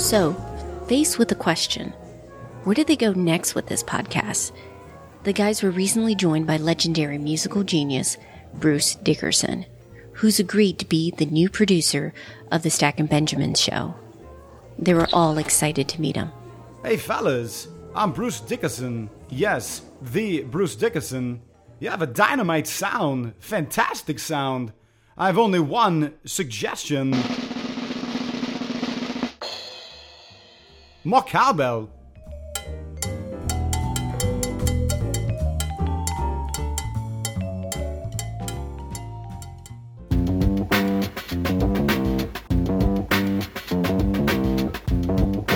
So, faced with the question, where did they go next with this podcast? The guys were recently joined by legendary musical genius Bruce Dickinson, who's agreed to be the new producer of the Stacking Benjamin show. They were all excited to meet him. Hey fellas, I'm Bruce Dickinson. Yes, the Bruce Dickinson. You have a dynamite sound, fantastic sound. I have only one suggestion. More cowbell.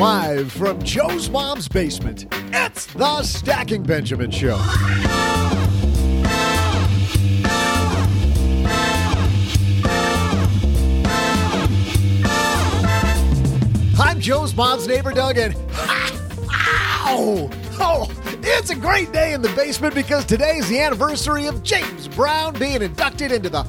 Live from Joe's mom's basement, it's the Stacking Benjamin Show. I'm Joe's mom's neighbor, Doug, and ow! Oh, it's a great day in the basement because today is the anniversary of James Brown being inducted into the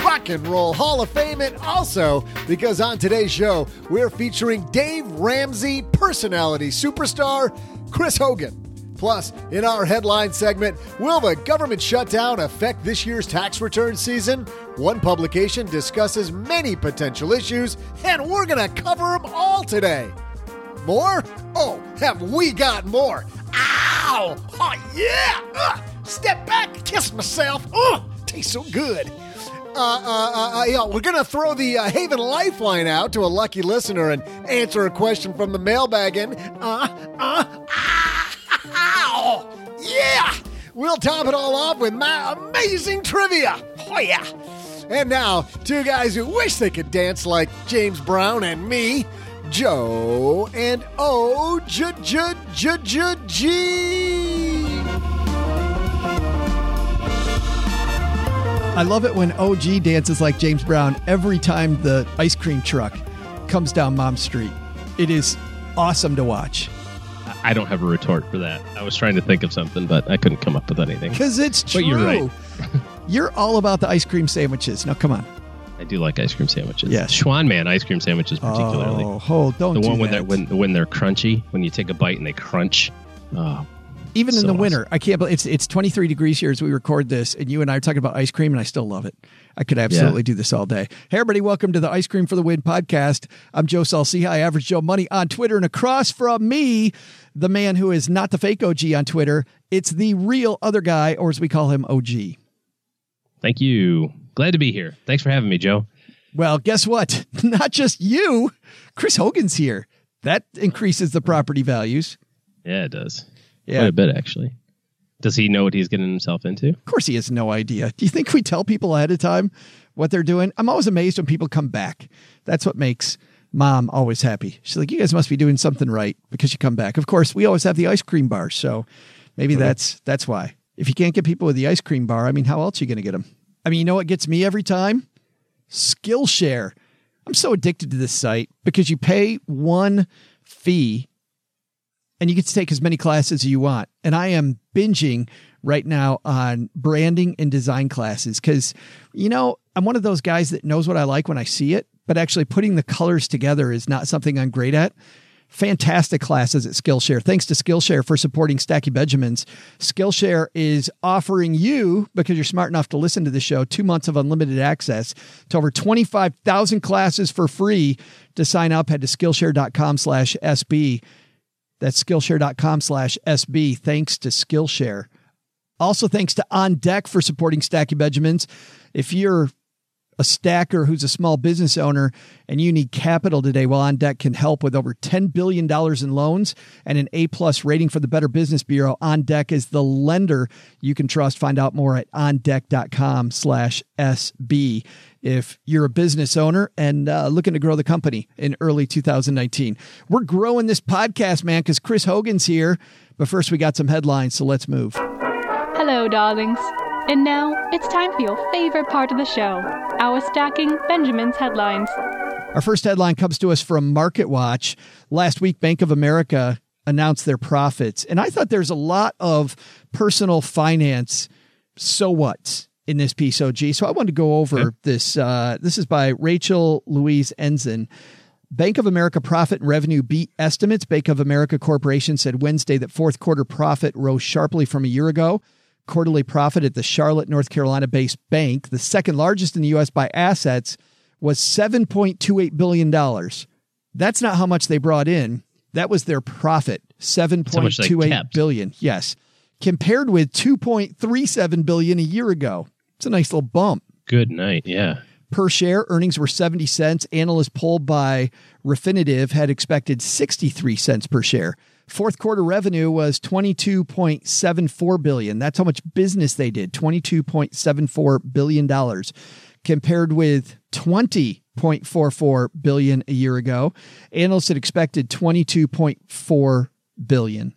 Rock and Roll Hall of Fame, and also because on today's show, we're featuring Dave Ramsey personality superstar Chris Hogan. Plus, in our headline segment, will the government shutdown affect this year's tax return season? One publication discusses many potential issues, and we're going to cover them all today. More? Oh, have we got more? Ow! Oh, yeah! Ugh. Step back, kiss myself. Oh, tastes so good. Uh, uh, uh, uh, we're going to throw the uh, Haven Lifeline out to a lucky listener and answer a question from the mailbag. And, uh, uh, ow! Yeah! We'll top it all off with my amazing trivia. Oh, yeah. And now, two guys who wish they could dance like James Brown and me, Joe and O J J J J G. I love it when OG dances like James Brown every time the ice cream truck comes down Mom Street. It is awesome to watch I don't have a retort for that. I was trying to think of something, but I couldn't come up with anything. because it's true. But you're right. You're all about the ice cream sandwiches. Now, come on. I do like ice cream sandwiches. Yes. Schwan Man ice cream sandwiches particularly. Oh, hold, don't the do one when that. they're when, when they're crunchy, when you take a bite and they crunch. Oh, Even in the awesome. winter, I can't believe it's it's 23 degrees here as we record this, and you and I are talking about ice cream, and I still love it. I could absolutely do this all day. Hey, everybody, welcome to the Ice Cream for the Win podcast. I'm Joe Saul-Sehy, Average Joe Money on Twitter, and across from me, the man who is not the fake OG on Twitter, it's the real other guy, or as we call him, OG. Thank you. Glad to be here. Thanks for having me, Joe. Well, guess what? Not just you, Chris Hogan's here. That increases the property values. Yeah, it does. Yeah. Quite a bit actually. Does he know what he's getting himself into? Of course, he has no idea. Do you think we tell people ahead of time what they're doing? I'm always amazed when people come back. That's what makes mom always happy. She's like, you guys must be doing something right because you come back. Of course, we always have the ice cream bar. So maybe that's that's why. If you can't get people with the ice cream bar, I mean, how else are you going to get them? I mean, you know what gets me every time? Skillshare. I'm so addicted to this site because you pay one fee and you get to take as many classes as you want. And I am binging right now on branding and design classes because, you know, I'm one of those guys that knows what I like when I see it, but actually putting the colors together is not something I'm great at. Fantastic classes at Skillshare. Thanks to Skillshare for supporting Stacking Benjamins. Skillshare is offering you, because you're smart enough to listen to the show, two months of unlimited access to over 25,000 classes for free. To sign up, head to Skillshare.com slash SB. That's Skillshare.com slash SB. Thanks to Skillshare. Also, thanks to On Deck for supporting Stacking Benjamins. If you're a stacker who's a small business owner and you need capital today, well, On Deck can help with over $10 billion in loans and an A plus rating for the Better Business Bureau. On Deck is the lender you can trust. Find out more at ondeck.com slash SB if you're a business owner and uh, looking to grow the company in early 2019. We're growing this podcast, man, because Chris Hogan's here. But first, we got some headlines, so let's move. Hello, darlings. And now it's time for your favorite part of the show our stacking Benjamin's headlines. Our first headline comes to us from MarketWatch. Last week, Bank of America announced their profits. And I thought there's a lot of personal finance so what in this piece, OG. So I wanted to go over okay. this. Uh, this is by Rachel Louise Ensign. Bank of America profit and revenue beat estimates. Bank of America Corporation said Wednesday that fourth quarter profit rose sharply from a year ago quarterly profit at the Charlotte, North Carolina based bank, the second largest in the U.S. by assets, was $7.28 billion. That's not how much they brought in. That was their profit, seven point two eight billion. Yes. Compared with 2.37 billion a year ago. It's a nice little bump. Good night. Yeah. Per share, earnings were 70 cents. Analysts polled by Refinitiv had expected 63 cents per share. Fourth quarter revenue was 22.74 billion. That's how much business they did, 22.74 billion dollars compared with 20.44 billion a year ago. Analysts had expected 22.4 billion.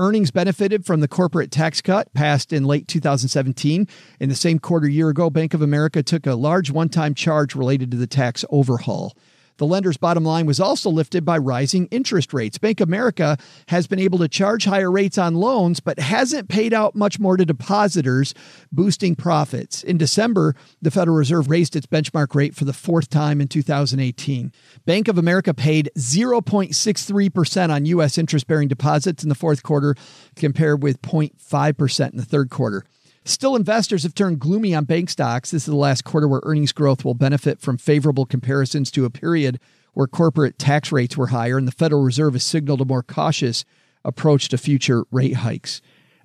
Earnings benefited from the corporate tax cut passed in late 2017. In the same quarter year ago, Bank of America took a large one-time charge related to the tax overhaul. The lender's bottom line was also lifted by rising interest rates. Bank America has been able to charge higher rates on loans, but hasn't paid out much more to depositors, boosting profits. In December, the Federal Reserve raised its benchmark rate for the fourth time in 2018. Bank of America paid 0.63% on U.S. interest bearing deposits in the fourth quarter, compared with 0.5% in the third quarter. Still, investors have turned gloomy on bank stocks. This is the last quarter where earnings growth will benefit from favorable comparisons to a period where corporate tax rates were higher, and the Federal Reserve has signaled a more cautious approach to future rate hikes.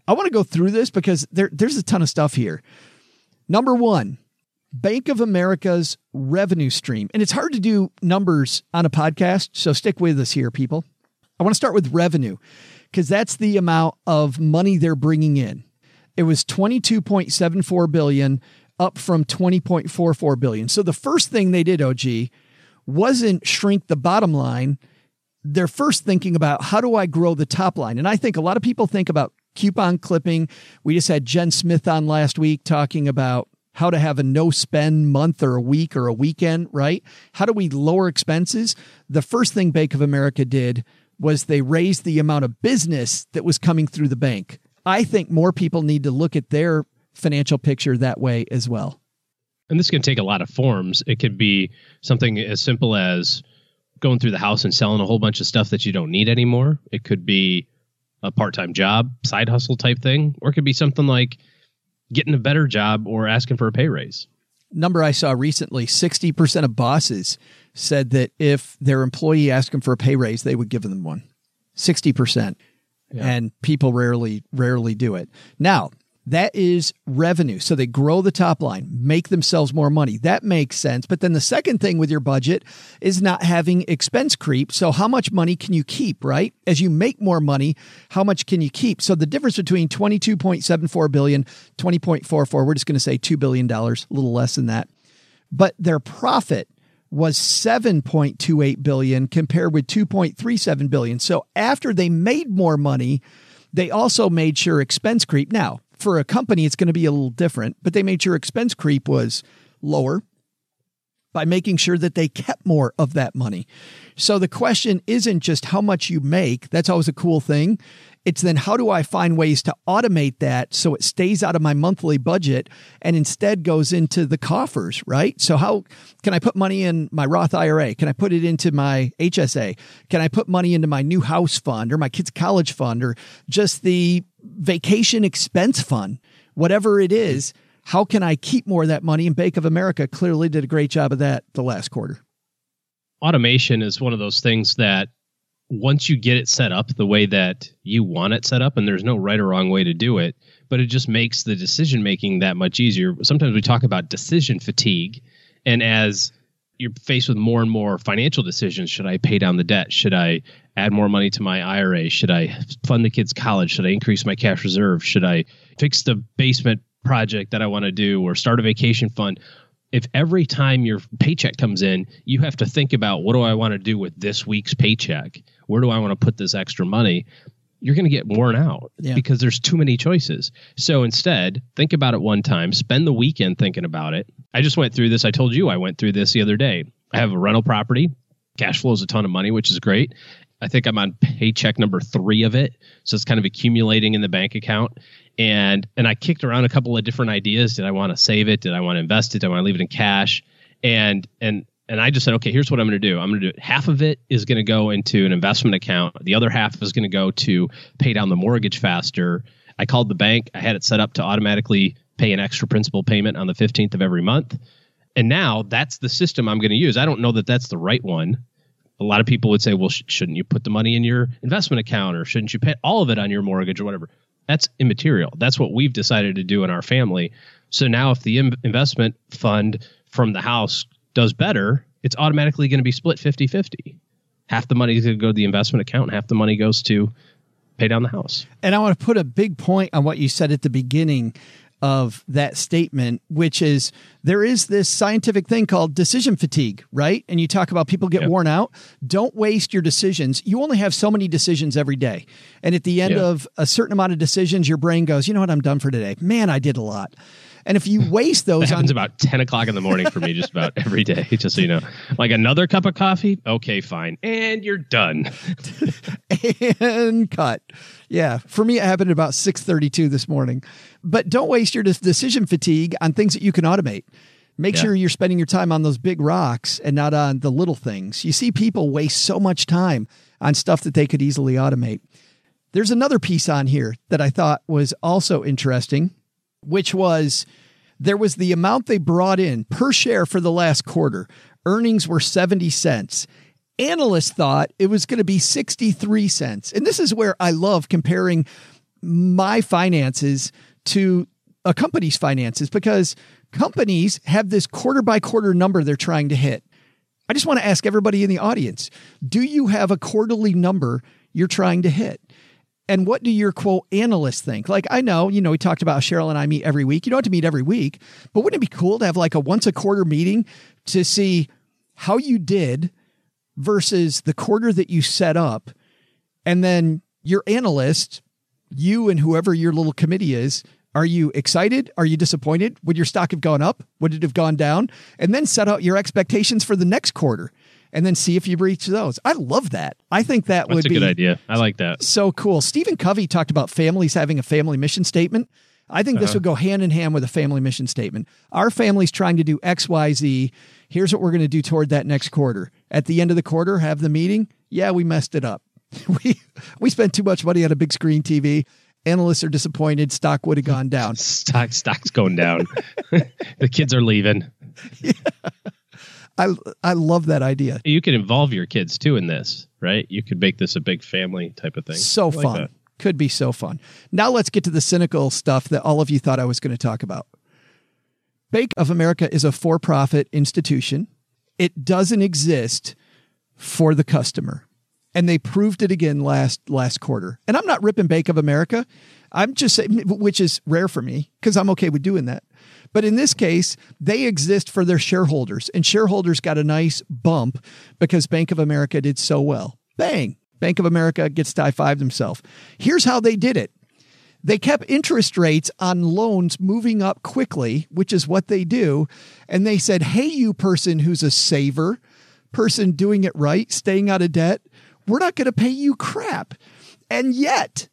I want to go through this because there, there's a ton of stuff here. Number one, Bank of America's revenue stream. And it's hard to do numbers on a podcast, so stick with us here, people. I want to start with revenue because that's the amount of money they're bringing in. It was 22.74 billion up from 20.44 billion. So the first thing they did, OG, wasn't shrink the bottom line. They're first thinking about how do I grow the top line? And I think a lot of people think about coupon clipping. We just had Jen Smith on last week talking about how to have a no spend month or a week or a weekend, right? How do we lower expenses? The first thing Bank of America did was they raised the amount of business that was coming through the bank. I think more people need to look at their financial picture that way as well. And this can take a lot of forms. It could be something as simple as going through the house and selling a whole bunch of stuff that you don't need anymore. It could be a part time job, side hustle type thing, or it could be something like getting a better job or asking for a pay raise. Number I saw recently 60% of bosses said that if their employee asked them for a pay raise, they would give them one. 60% and people rarely rarely do it. Now, that is revenue. So they grow the top line, make themselves more money. That makes sense. But then the second thing with your budget is not having expense creep. So how much money can you keep, right? As you make more money, how much can you keep? So the difference between 22.74 billion, 20.44, we're just going to say 2 billion dollars, a little less than that. But their profit was 7.28 billion compared with 2.37 billion. So after they made more money, they also made sure expense creep. Now, for a company it's going to be a little different, but they made sure expense creep was lower by making sure that they kept more of that money. So the question isn't just how much you make, that's always a cool thing. It's then how do I find ways to automate that so it stays out of my monthly budget and instead goes into the coffers, right? So how can I put money in my Roth IRA? Can I put it into my HSA? Can I put money into my new house fund or my kids' college fund or just the vacation expense fund? Whatever it is, how can I keep more of that money? And Bank of America clearly did a great job of that the last quarter. Automation is one of those things that once you get it set up the way that you want it set up, and there's no right or wrong way to do it, but it just makes the decision making that much easier. Sometimes we talk about decision fatigue, and as you're faced with more and more financial decisions, should I pay down the debt? Should I add more money to my IRA? Should I fund the kids' college? Should I increase my cash reserve? Should I fix the basement project that I want to do or start a vacation fund? if every time your paycheck comes in, you have to think about what do I want to do with this week's paycheck? Where do I want to put this extra money? You're going to get worn out yeah. because there's too many choices. So instead, think about it one time, spend the weekend thinking about it. I just went through this. I told you I went through this the other day. I have a rental property, cash flow is a ton of money, which is great. I think I'm on paycheck number three of it. So it's kind of accumulating in the bank account and and I kicked around a couple of different ideas. Did I want to save it? Did I want to invest it? Did I want to leave it in cash? And and and I just said, okay, here's what I'm going to do. I'm going to do it. Half of it is going to go into an investment account. The other half is going to go to pay down the mortgage faster. I called the bank. I had it set up to automatically pay an extra principal payment on the 15th of every month. And now that's the system I'm going to use. I don't know that that's the right one. A lot of people would say, well, sh- shouldn't you put the money in your investment account or shouldn't you pay all of it on your mortgage or whatever? that's immaterial. That's what we've decided to do in our family. So now, if the Im- investment fund from the house does better, it's automatically going to be split 50 50. Half the money is going to go to the investment account, and half the money goes to pay down the house. And I want to put a big point on what you said at the beginning of that statement, which is there is this scientific thing called decision fatigue, right? And you talk about people get yep. worn out. Don't waste your decisions. You only have so many decisions every day. And at the end of a certain amount of decisions, your brain goes, you know what, I'm done for today. Man, I did a lot. And if you waste those, it happens on, about ten o'clock in the morning for me, just about every day. Just so you know, like another cup of coffee. Okay, fine, and you're done. and cut. Yeah, for me, it happened about six thirty-two this morning. But don't waste your decision fatigue on things that you can automate. Make yeah. sure you're spending your time on those big rocks and not on the little things. You see people waste so much time on stuff that they could easily automate. There's another piece on here that I thought was also interesting which was there was the amount they brought in per share for the last quarter. Earnings were 70 cents. Analysts thought it was going to be 63 cents. And this is where I love comparing my finances to a company's finances because companies have this quarter by quarter number they're trying to hit. I just want to ask everybody in the audience do you have a quarterly number you're trying to hit? And what do your quote analysts think? Like, I know, you know, we talked about Cheryl and I meet every week. You don't have to meet every week, but wouldn't it be cool to have like a once a quarter meeting to see how you did versus the quarter that you set up? And then your analyst, you and whoever your little committee is, are you excited? Are you disappointed? Would your stock have gone up? Would it have gone down? And then set out your expectations for the next quarter and then see if you reach those. I love that. I think that That's would be a good idea. I like that. So cool. Stephen Covey talked about families having a family mission statement. I think this uh-huh. would go hand in hand with a family mission statement. Our family's trying to do X, Y, Z. Here's what we're going to do toward that next quarter. At the end of the quarter, have the meeting. Yeah, we messed it up. we we spent too much money on a big screen TV. Analysts are disappointed. Stock would have gone down. Stock stock's going down. the kids are leaving. Yeah. I I love that idea. You could involve your kids too in this, right? You could make this a big family type of thing. So like fun. That. Could be so fun. Now let's get to the cynical stuff that all of you thought I was going to talk about. Bank of America is a for-profit institution. It doesn't exist for the customer. And they proved it again last last quarter. And I'm not ripping Bank of America. I'm just saying which is rare for me because I'm okay with doing that. But in this case, they exist for their shareholders, and shareholders got a nice bump because Bank of America did so well. Bang! Bank of America gets to high five themselves. Here's how they did it. They kept interest rates on loans moving up quickly, which is what they do. And they said, Hey, you person who's a saver, person doing it right, staying out of debt, we're not going to pay you crap. And yet,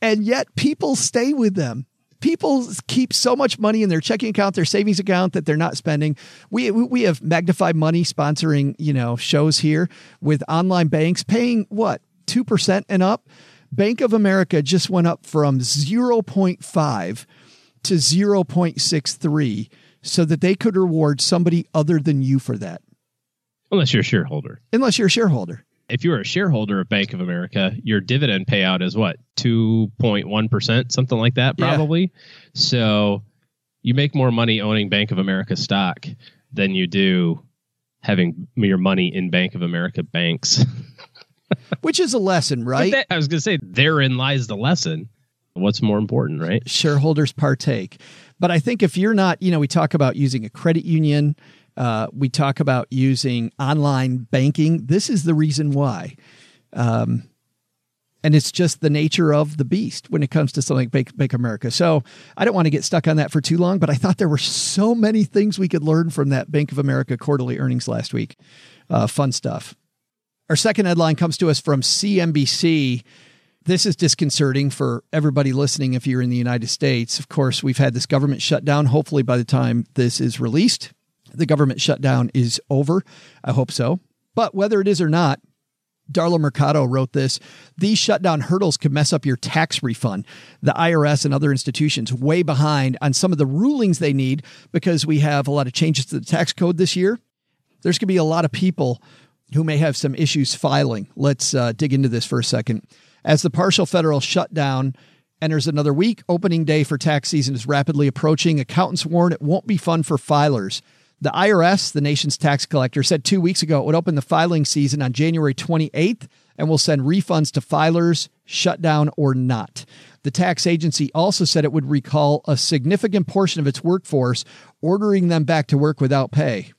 And yet people stay with them. People keep so much money in their checking account, their savings account that they're not spending. We we have Magnified Money sponsoring, you know, shows here with online banks paying what? 2% and up. Bank of America just went up from 0.5 to 0.63 so that they could reward somebody other than you for that. Unless you're a shareholder. Unless you're a shareholder. If you're a shareholder of Bank of America, your dividend payout is what? 2.1%, something like that, probably. Yeah. So you make more money owning Bank of America stock than you do having your money in Bank of America banks. Which is a lesson, right? That, I was going to say, therein lies the lesson. What's more important, right? Shareholders partake. But I think if you're not, you know, we talk about using a credit union, uh, we talk about using online banking. This is the reason why. Um, and it's just the nature of the beast when it comes to something like Bank, America. So I don't want to get stuck on that for too long, but I thought there were so many things we could learn from that Bank of America quarterly earnings last week. Uh, fun stuff. Our second headline comes to us from CNBC. This is disconcerting for everybody listening if you're in the United States. Of course, we've had this government shutdown. Hopefully, by the time this is released, the government shutdown is over. I hope so. But whether it is or not, Darla Mercado wrote this. These shutdown hurdles could mess up your tax refund. The IRS and other institutions way behind on some of the rulings they need because we have a lot of changes to the tax code this year. There's going to be a lot of people who may have some issues filing. Let's uh, dig into this for a second. As the partial federal shutdown enters another week, opening day for tax season is rapidly approaching. Accountants warn it won't be fun for filers. The IRS, the nation's tax collector, said two weeks ago it would open the filing season on January 28th and will send refunds to filers, shutdown or not. The tax agency also said it would recall a significant portion of its workforce, ordering them back to work without pay.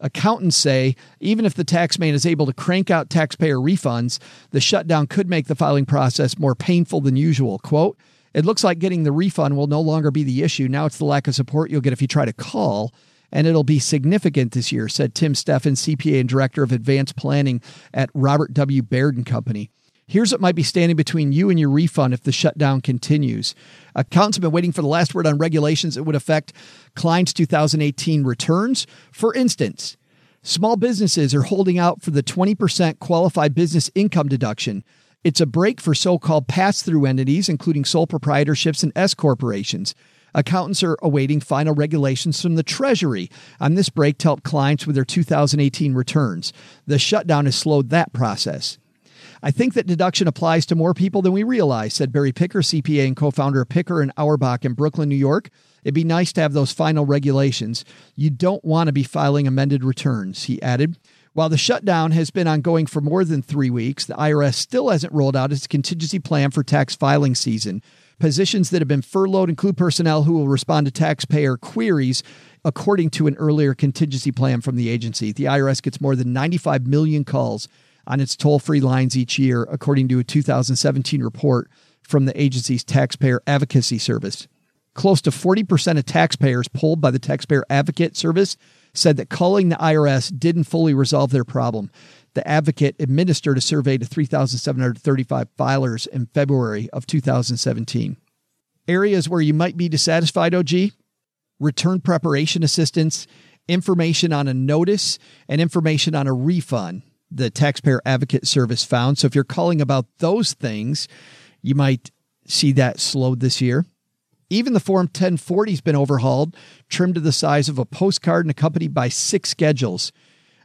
Accountants say even if the taxman is able to crank out taxpayer refunds, the shutdown could make the filing process more painful than usual. Quote, it looks like getting the refund will no longer be the issue. Now it's the lack of support you'll get if you try to call, and it'll be significant this year, said Tim Steffen, CPA and Director of Advanced Planning at Robert W. Baird and Company. Here's what might be standing between you and your refund if the shutdown continues. Accountants have been waiting for the last word on regulations that would affect clients' 2018 returns. For instance, small businesses are holding out for the 20% qualified business income deduction. It's a break for so called pass through entities, including sole proprietorships and S corporations. Accountants are awaiting final regulations from the Treasury on this break to help clients with their 2018 returns. The shutdown has slowed that process. I think that deduction applies to more people than we realize, said Barry Picker, CPA and co founder of Picker and Auerbach in Brooklyn, New York. It'd be nice to have those final regulations. You don't want to be filing amended returns, he added. While the shutdown has been ongoing for more than three weeks, the IRS still hasn't rolled out its contingency plan for tax filing season. Positions that have been furloughed include personnel who will respond to taxpayer queries according to an earlier contingency plan from the agency. The IRS gets more than 95 million calls on its toll free lines each year, according to a 2017 report from the agency's Taxpayer Advocate Service. Close to 40% of taxpayers polled by the Taxpayer Advocate Service said that calling the IRS didn't fully resolve their problem. The advocate administered a survey to 3,735 filers in February of 2017. Areas where you might be dissatisfied, OG return preparation assistance, information on a notice, and information on a refund the Taxpayer Advocate Service found. So if you're calling about those things, you might see that slowed this year. Even the Form 1040 has been overhauled, trimmed to the size of a postcard and accompanied by six schedules.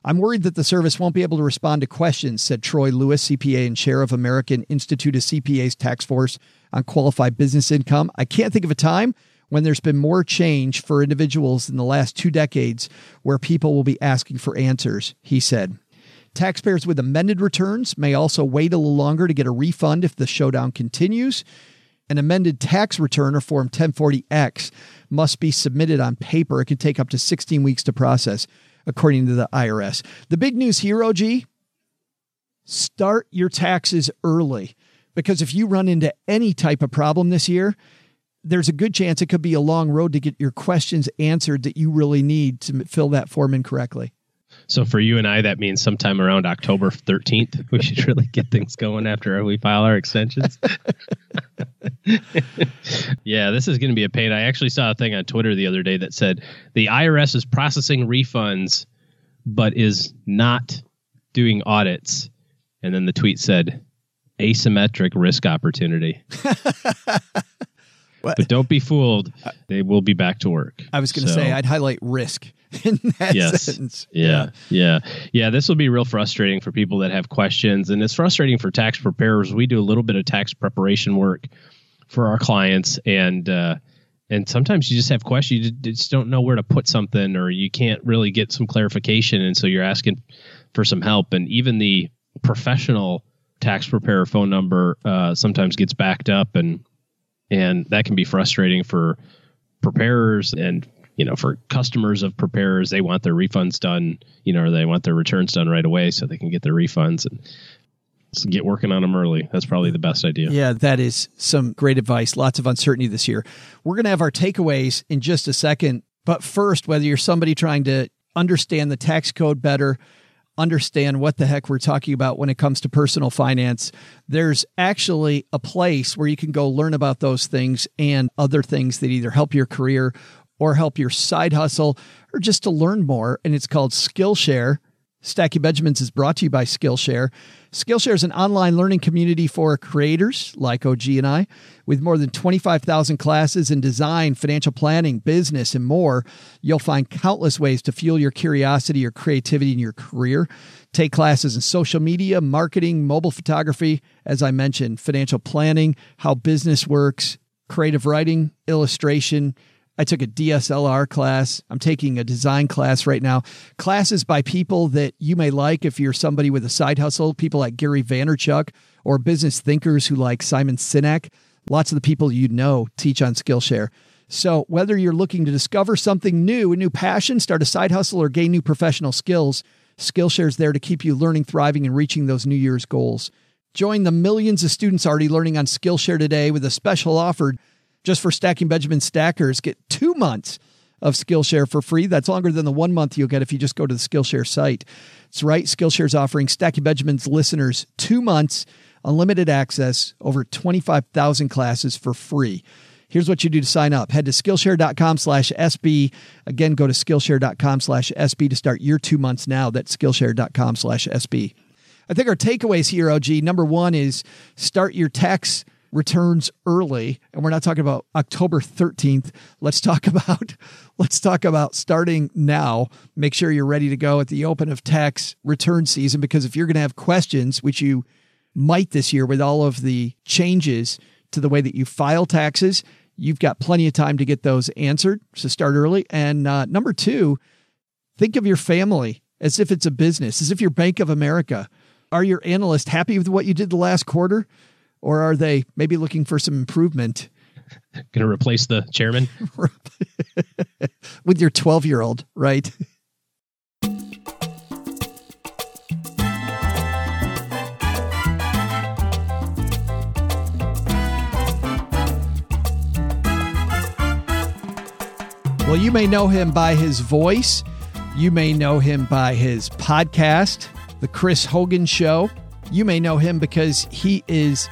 I'm worried that the service won't be able to respond to questions, said Troy Lewis, CPA and chair of American Institute of CPAs Tax Force on Qualified Business Income. I can't think of a time when there's been more change for individuals in the last two decades where people will be asking for answers, he said. Taxpayers with amended returns may also wait a little longer to get a refund if the showdown continues. An amended tax return or Form 1040X must be submitted on paper. It can take up to 16 weeks to process, according to the IRS. The big news here, OG start your taxes early because if you run into any type of problem this year, there's a good chance it could be a long road to get your questions answered that you really need to fill that form in correctly. So for you and I, that means sometime around October 13th, we should really get things going after we file our extensions. yeah, this is going to be a pain. I actually saw a thing on Twitter the other day that said the IRS is processing refunds, but is not doing audits. And then the tweet said, asymmetric risk opportunity. but don't be fooled. They will be back to work. I was going to So- say I'd highlight risk in that yes. sentence. Yeah, yeah, yeah. This will be real frustrating for people that have questions, and it's frustrating for tax preparers. We do a little bit of tax preparation work for our clients, and uh, and sometimes you just have questions. You just don't know where to put something, or you can't really get some clarification, and so you're asking for some help. And even the professional tax preparer phone number uh, sometimes gets backed up, and and that can be frustrating for preparers and you know for customers of preparers they want their refunds done you know or they want their returns done right away so they can get their refunds and so get working on them early that's probably the best idea Yeah, that is some great advice. Lots of uncertainty this year. We're going to have our takeaways in just a second. But first, whether you're somebody trying to understand the tax code better, understand what the heck we're talking about when it comes to personal finance, there's actually a place where you can go learn about those things and other things that either help your career or help your side hustle or just to learn more. And it's called Skillshare. Stacking Benjamins is brought to you by Skillshare. Skillshare is an online learning community for creators like OG and I, with more than 25,000 classes in design, financial planning, business, and more. You'll find countless ways to fuel your curiosity your creativity in your career. Take classes in social media, marketing, mobile photography, as I mentioned, financial planning, how business works, creative writing, illustration, I took a DSLR class. I'm taking a design class right now. Classes by people that you may like if you're somebody with a side hustle, people like Gary Vaynerchuk or business thinkers who like Simon Sinek. Lots of the people you know teach on Skillshare. So, whether you're looking to discover something new, a new passion, start a side hustle, or gain new professional skills, Skillshare is there to keep you learning, thriving, and reaching those New Year's goals. Join the millions of students already learning on Skillshare today with a special offer just for Stacking Benjamin stackers. Get two months of Skillshare for free. That's longer than the one month you'll get if you just go to the Skillshare site. That's right. Skillshare is offering Stacking Benjamin's listeners two months, unlimited access, over 25,000 classes for free. Here's what you do to sign up. Head to Skillshare.com slash SB. Again, go to Skillshare.com slash SB to start your two months now. That's Skillshare.com slash SB. I think our takeaways here, OG, number one is start your tax returns early. And we're not talking about October 13th. Let's talk about let's talk about starting now. Make sure you're ready to go at the open of tax return season because if you're going to have questions, which you might this year with all of the changes to the way that you file taxes, you've got plenty of time to get those answered. So start early. And uh, number two, think of your family as if it's a business, as if you're Bank of America. Are your analysts happy with what you did the last quarter? Or are they maybe looking for some improvement gonna replace the chairman with your 12 year old, right? Well, you may know him by his voice. You may know him by his podcast, The Chris Hogan Show. You may know him because he is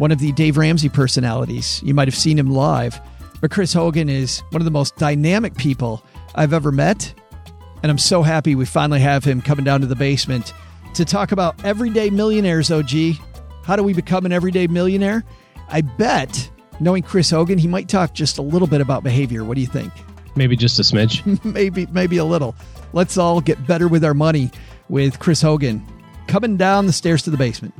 one of the Dave Ramsey personalities. You might have seen him live. But Chris Hogan is one of the most dynamic people I've ever met. And I'm so happy we finally have him coming down to the basement to talk about everyday millionaires, OG. How do we become an everyday millionaire? I bet, knowing Chris Hogan, he might talk just a little bit about behavior. What do you think? maybe just a smidge maybe maybe a little. Let's all get better with our money with Chris Hogan coming down the stairs to the basement.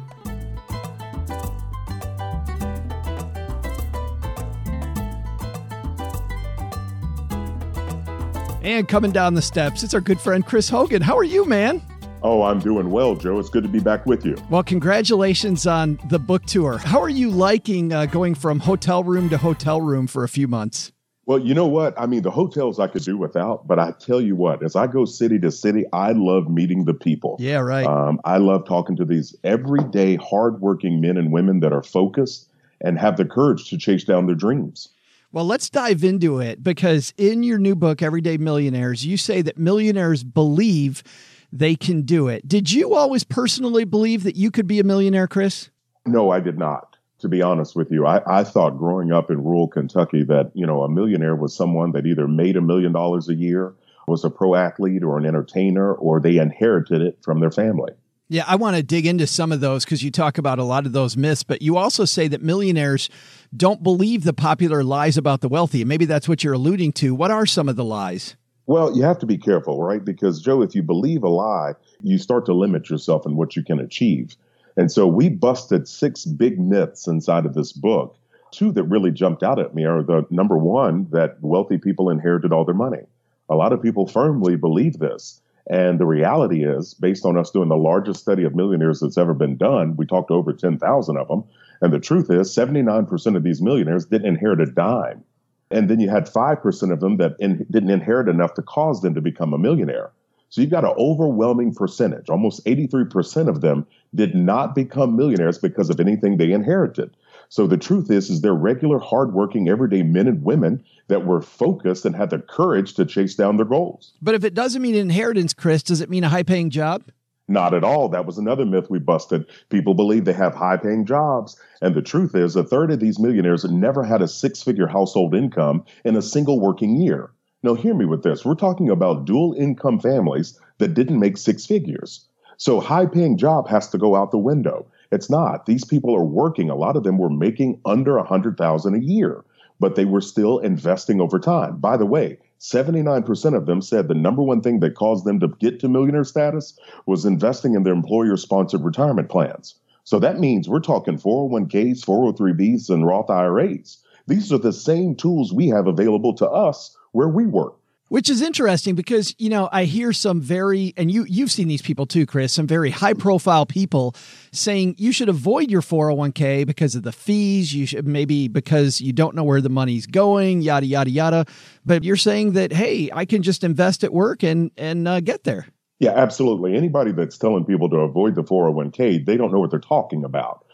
And coming down the steps, it's our good friend Chris Hogan. How are you, man? Oh, I'm doing well, Joe. It's good to be back with you. Well, congratulations on the book tour. How are you liking uh, going from hotel room to hotel room for a few months? Well, you know what? I mean, the hotels I could do without, but I tell you what, as I go city to city, I love meeting the people. Yeah, right. Um, I love talking to these everyday, hardworking men and women that are focused and have the courage to chase down their dreams. Well, let's dive into it because in your new book, Everyday Millionaires, you say that millionaires believe they can do it. Did you always personally believe that you could be a millionaire, Chris? No, I did not. To be honest with you, I, I thought growing up in rural Kentucky that, you know, a millionaire was someone that either made a million dollars a year, was a pro athlete or an entertainer, or they inherited it from their family. Yeah, I want to dig into some of those because you talk about a lot of those myths, but you also say that millionaires don't believe the popular lies about the wealthy. Maybe that's what you're alluding to. What are some of the lies? Well, you have to be careful, right? Because, Joe, if you believe a lie, you start to limit yourself in what you can achieve. And so we busted six big myths inside of this book. Two that really jumped out at me are the number one, that wealthy people inherited all their money. A lot of people firmly believe this. And the reality is, based on us doing the largest study of millionaires that's ever been done, we talked to over 10,000 of them. And the truth is, 79% of these millionaires didn't inherit a dime. And then you had 5% of them that in, didn't inherit enough to cause them to become a millionaire. So you've got an overwhelming percentage. Almost 83% of them did not become millionaires because of anything they inherited. So the truth is, is they're regular, hardworking, everyday men and women that were focused and had the courage to chase down their goals. But if it doesn't mean inheritance, Chris, does it mean a high paying job? Not at all. That was another myth we busted. People believe they have high paying jobs. And the truth is, a third of these millionaires never had a six figure household income in a single working year. Now, hear me with this. We're talking about dual income families that didn't make six figures. So, high paying job has to go out the window. It's not. These people are working. A lot of them were making under a hundred thousand a year, but they were still investing over time. By the way, 79% of them said the number one thing that caused them to get to millionaire status was investing in their employer sponsored retirement plans. So that means we're talking 401ks, 403bs, and Roth IRAs. These are the same tools we have available to us where we work which is interesting because you know i hear some very and you you've seen these people too chris some very high profile people saying you should avoid your 401k because of the fees. You should maybe because you don't know where the money's going yada yada yada. But you're saying that hey i can just invest at work and and uh, get there. Yeah absolutely. Anybody that's telling people to avoid the 401k they don't know what they're talking about.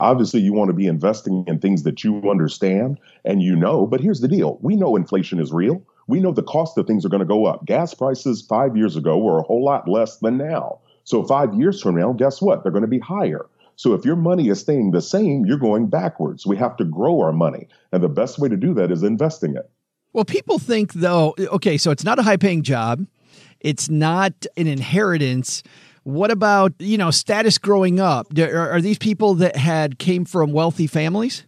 Obviously, you want to be investing in things that you understand and you know, but here's the deal. We know inflation is real we know the cost of things are going to go up. Gas prices five years ago were a whole lot less than now. So five years from now, guess what? They're going to be higher. So if your money is staying the same, you're going backwards. We have to grow our money. And the best way to do that is investing it. Well, people think though, okay, so it's not a high paying job. It's not an inheritance. What about, you know, status growing up? Are, these people that had came from wealthy families?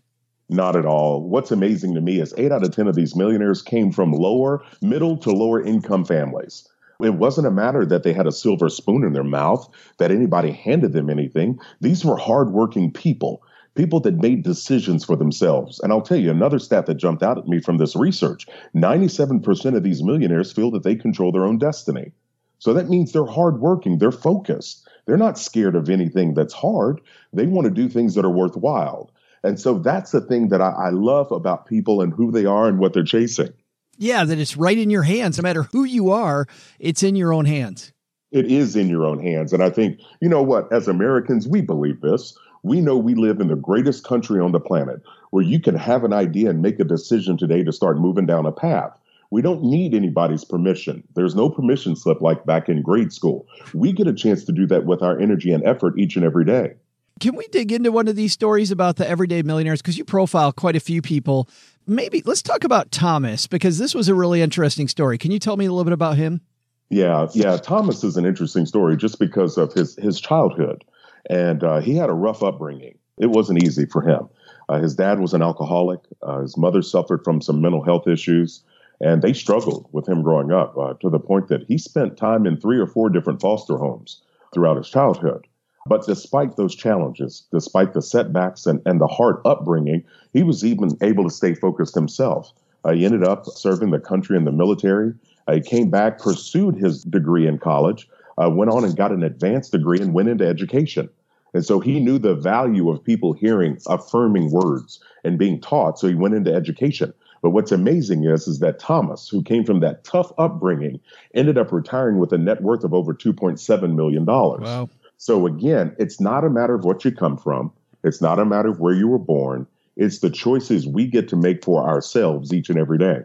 Not at all. What's amazing to me is eight out of 10 of these millionaires came from lower, middle to lower income families. It wasn't a matter that they had a silver spoon in their mouth, that anybody handed them anything. These were hardworking people, people that made decisions for themselves. And I'll tell you another stat that jumped out at me from this research 97% of these millionaires feel that they control their own destiny. So that means they're hardworking, they're focused, they're not scared of anything that's hard. They want to do things that are worthwhile. And so that's the thing that I, I love about people and who they are and what they're chasing. Yeah, that it's right in your hands. No matter who you are, it's in your own hands. It is in your own hands. And I think, you know what, as Americans, we believe this. We know we live in the greatest country on the planet where you can have an idea and make a decision today to start moving down a path. We don't need anybody's permission. There's no permission slip like back in grade school. We get a chance to do that with our energy and effort each and every day. Can we dig into one of these stories about the everyday millionaires? Because you profile quite a few people. Maybe let's talk about Thomas because this was a really interesting story. Can you tell me a little bit about him? Yeah, yeah. Thomas is an interesting story just because of his his childhood, and uh, he had a rough upbringing. It wasn't easy for him. Uh, his dad was an alcoholic. Uh, his mother suffered from some mental health issues, and they struggled with him growing up uh, to the point that he spent time in three or four different foster homes throughout his childhood. But despite those challenges, despite the setbacks and, and the hard upbringing, he was even able to stay focused himself. Uh, he ended up serving the country in the military. Uh, he came back, pursued his degree in college, uh, went on and got an advanced degree and went into education. And so he knew the value of people hearing affirming words and being taught. So he went into education. But what's amazing is, is that Thomas, who came from that tough upbringing, ended up retiring with a net worth of over $2.7 million. Wow. So again, it's not a matter of what you come from. It's not a matter of where you were born. It's the choices we get to make for ourselves each and every day.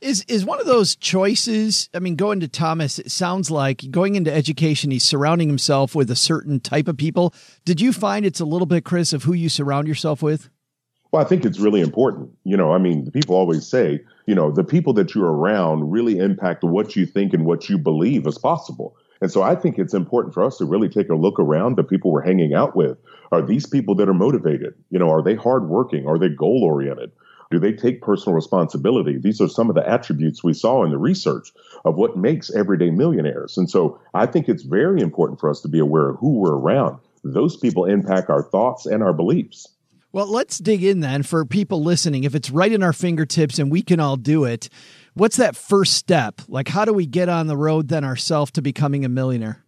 Is is one of those choices? I mean, going to Thomas, it sounds like going into education, he's surrounding himself with a certain type of people. Did you find it's a little bit, Chris, of who you surround yourself with? Well, I think it's really important. You know, I mean, people always say, you know, the people that you're around really impact what you think and what you believe is possible. And so I think it's important for us to really take a look around the people we're hanging out with. Are these people that are motivated? You know, are they hardworking? Are they goal oriented? Do they take personal responsibility? These are some of the attributes we saw in the research of what makes everyday millionaires. And so I think it's very important for us to be aware of who we're around. Those people impact our thoughts and our beliefs. Well, let's dig in then for people listening. If it's right in our fingertips and we can all do it, what's that first step? Like, how do we get on the road then ourselves to becoming a millionaire?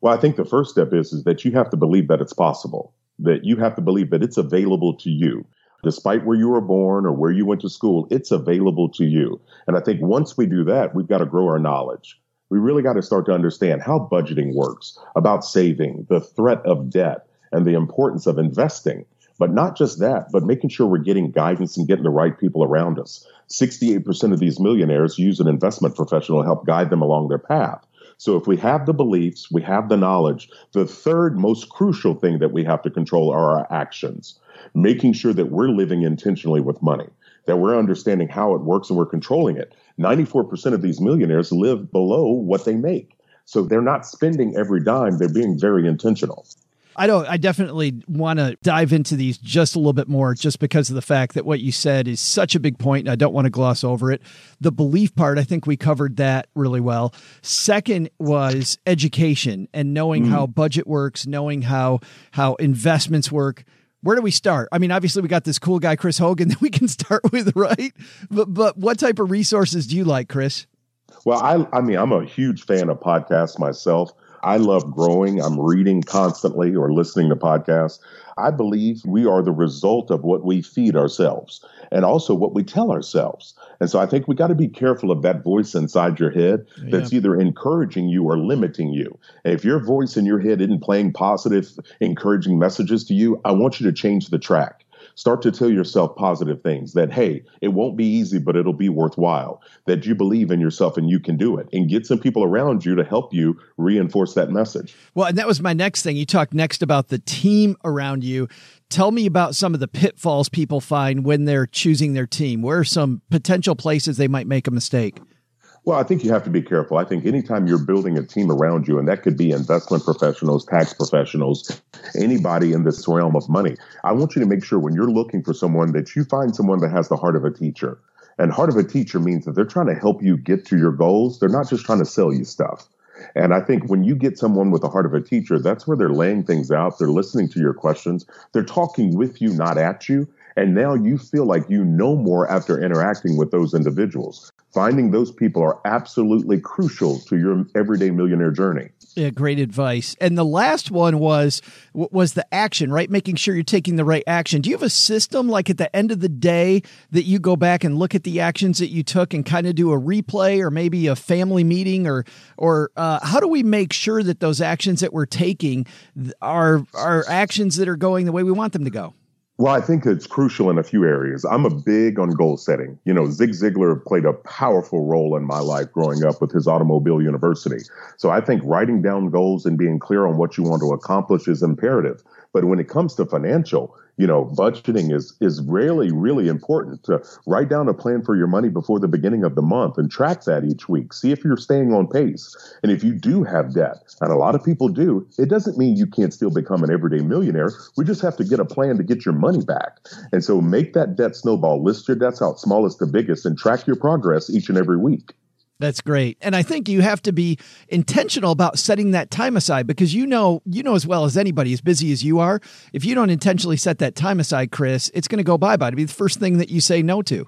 Well, I think the first step is, is that you have to believe that it's possible, that you have to believe that it's available to you despite where you were born or where you went to school, it's available to you. And I think once we do that, we've got to grow our knowledge. We really got to start to understand how budgeting works, about saving, the threat of debt, and the importance of investing. But not just that, but making sure we're getting guidance and getting the right people around us. 68% of these millionaires use an investment professional to help guide them along their path. So if we have the beliefs, we have the knowledge, the third most crucial thing that we have to control are our actions making sure that we're living intentionally with money, that we're understanding how it works and we're controlling it. 94% of these millionaires live below what they make. So they're not spending every dime, they're being very intentional. I don't I definitely want to dive into these just a little bit more just because of the fact that what you said is such a big point and I don't want to gloss over it. The belief part, I think we covered that really well. Second was education and knowing mm. how budget works, knowing how how investments work where do we start? I mean, obviously we got this cool guy Chris Hogan that we can start with, right? But but what type of resources do you like, Chris? Well, I I mean, I'm a huge fan of podcasts myself. I love growing. I'm reading constantly or listening to podcasts. I believe we are the result of what we feed ourselves and also what we tell ourselves. And so I think we got to be careful of that voice inside your head that's yeah. either encouraging you or limiting you. And if your voice in your head isn't playing positive, encouraging messages to you, I want you to change the track. Start to tell yourself positive things that, hey, it won't be easy, but it'll be worthwhile, that you believe in yourself and you can do it, and get some people around you to help you reinforce that message. Well, and that was my next thing. You talked next about the team around you. Tell me about some of the pitfalls people find when they're choosing their team. Where are some potential places they might make a mistake? Well, I think you have to be careful. I think anytime you're building a team around you, and that could be investment professionals, tax professionals, anybody in this realm of money, I want you to make sure when you're looking for someone that you find someone that has the heart of a teacher. And heart of a teacher means that they're trying to help you get to your goals. They're not just trying to sell you stuff. And I think when you get someone with the heart of a teacher, that's where they're laying things out. They're listening to your questions. They're talking with you, not at you. And now you feel like you know more after interacting with those individuals finding those people are absolutely crucial to your everyday millionaire journey. Yeah, great advice. And the last one was was the action, right? Making sure you're taking the right action. Do you have a system like at the end of the day that you go back and look at the actions that you took and kind of do a replay or maybe a family meeting or or uh, how do we make sure that those actions that we're taking are are actions that are going the way we want them to go? Well, I think it's crucial in a few areas. I'm a big on goal setting. You know, Zig Ziglar played a powerful role in my life growing up with his automobile university. So I think writing down goals and being clear on what you want to accomplish is imperative. But when it comes to financial, you know, budgeting is is really really important to write down a plan for your money before the beginning of the month and track that each week. See if you're staying on pace. And if you do have debt, and a lot of people do, it doesn't mean you can't still become an everyday millionaire. We just have to get a plan to get your money back. And so make that debt snowball, list your debts out smallest to biggest and track your progress each and every week. That's great. And I think you have to be intentional about setting that time aside because you know, you know as well as anybody, as busy as you are, if you don't intentionally set that time aside, Chris, it's going to go bye bye to be the first thing that you say no to.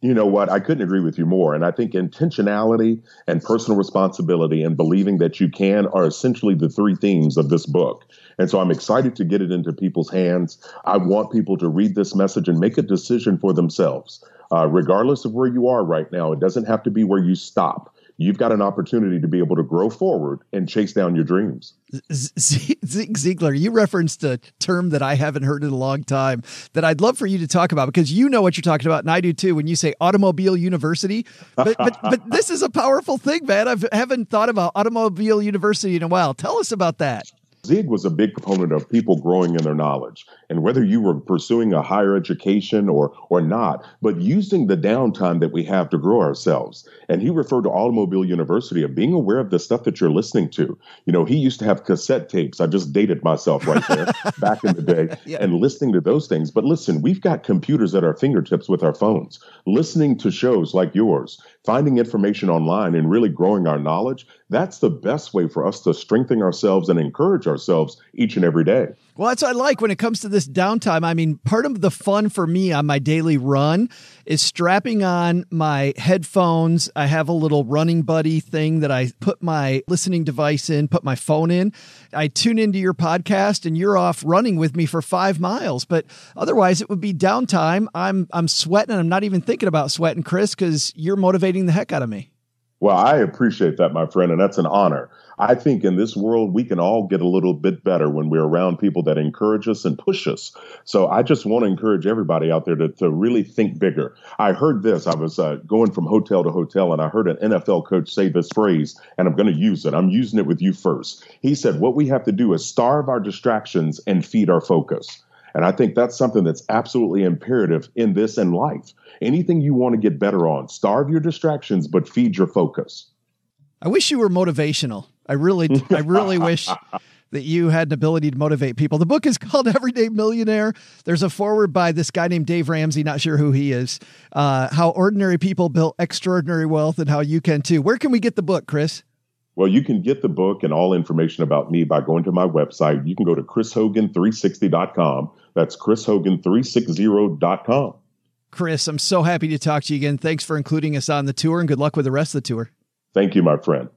You know what? I couldn't agree with you more. And I think intentionality and personal responsibility and believing that you can are essentially the three themes of this book. And so I'm excited to get it into people's hands. I want people to read this message and make a decision for themselves uh, regardless of where you are right now. It doesn't have to be where you stop. you've got an opportunity to be able to grow forward and chase down your dreams. Zig Ziglar, you referenced a term that I haven't heard in a long time that I'd love for you to talk about because you know what you're talking about, and I do too. When you say automobile university, but but but this is a powerful thing, man. I haven't thought about automobile university in a while. Tell us about that. Zig was a big proponent of people growing in their knowledge. And whether you were pursuing a higher education or or not, but using the downtime that we have to grow ourselves. And he referred to Automobile University of being aware of the stuff that you're listening to. You know, he used to have cassette tapes. I just dated myself right there back in the day yeah. and listening to those things. But listen, we've got computers at our fingertips with our phones. Listening to shows like yours, finding information online and really growing our knowledge, that's the best way for us to strengthen ourselves and encourage ourselves each and every day. Well, that's what I like when it comes to this downtime. I mean, part of the fun for me on my daily run is strapping on my headphones. I have a little running buddy thing that I put my listening device in, put my phone in. I tune into your podcast and you're off running with me for five miles. But otherwise it would be downtime. I'm I'm sweating and I'm not even thinking about sweating, Chris, because you're motivating the heck out of me. Well, I appreciate that, my friend, and that's an honor. I think in this world, we can all get a little bit better when we're around people that encourage us and push us. So I just want to encourage everybody out there to, to really think bigger. I heard this. I was uh, going from hotel to hotel, and I heard an NFL coach say this phrase, and I'm going to use it. I'm using it with you first. He said, What we have to do is starve our distractions and feed our focus. And I think that's something that's absolutely imperative in this and life. Anything you want to get better on, starve your distractions, but feed your focus. I wish you were motivational. I really, I really wish that you had an ability to motivate people. The book is called Everyday Millionaire. There's a foreword by this guy named Dave Ramsey, not sure who he is, uh, how ordinary people built extraordinary wealth and how you can too. Where can we get the book, Chris? Well, you can get the book and all information about me by going to my website. You can go to chrishogan360.com. That's chrishogan360.com. Chris, I'm so happy to talk to you again. Thanks for including us on the tour and good luck with the rest of the tour. Thank you, my friend.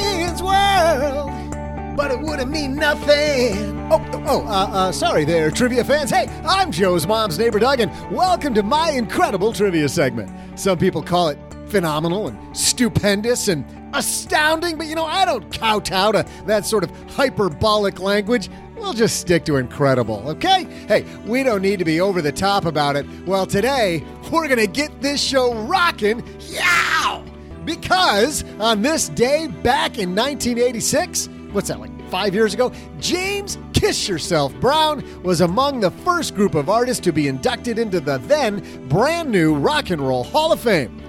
Man's world, but it wouldn't mean nothing. Oh, oh, uh, uh, sorry there, trivia fans. Hey, I'm Joe's mom's neighbor, Doug, and welcome to my incredible trivia segment. Some people call it phenomenal and stupendous and astounding, but you know, I don't kowtow to that sort of hyperbolic language. We'll just stick to incredible, okay? Hey, we don't need to be over the top about it. Well, today, we're to get this show rocking. Yeah! Because on this day back in 1986, what's that, like five years ago? James Kiss Yourself Brown was among the first group of artists to be inducted into the then brand new Rock and Roll Hall of Fame.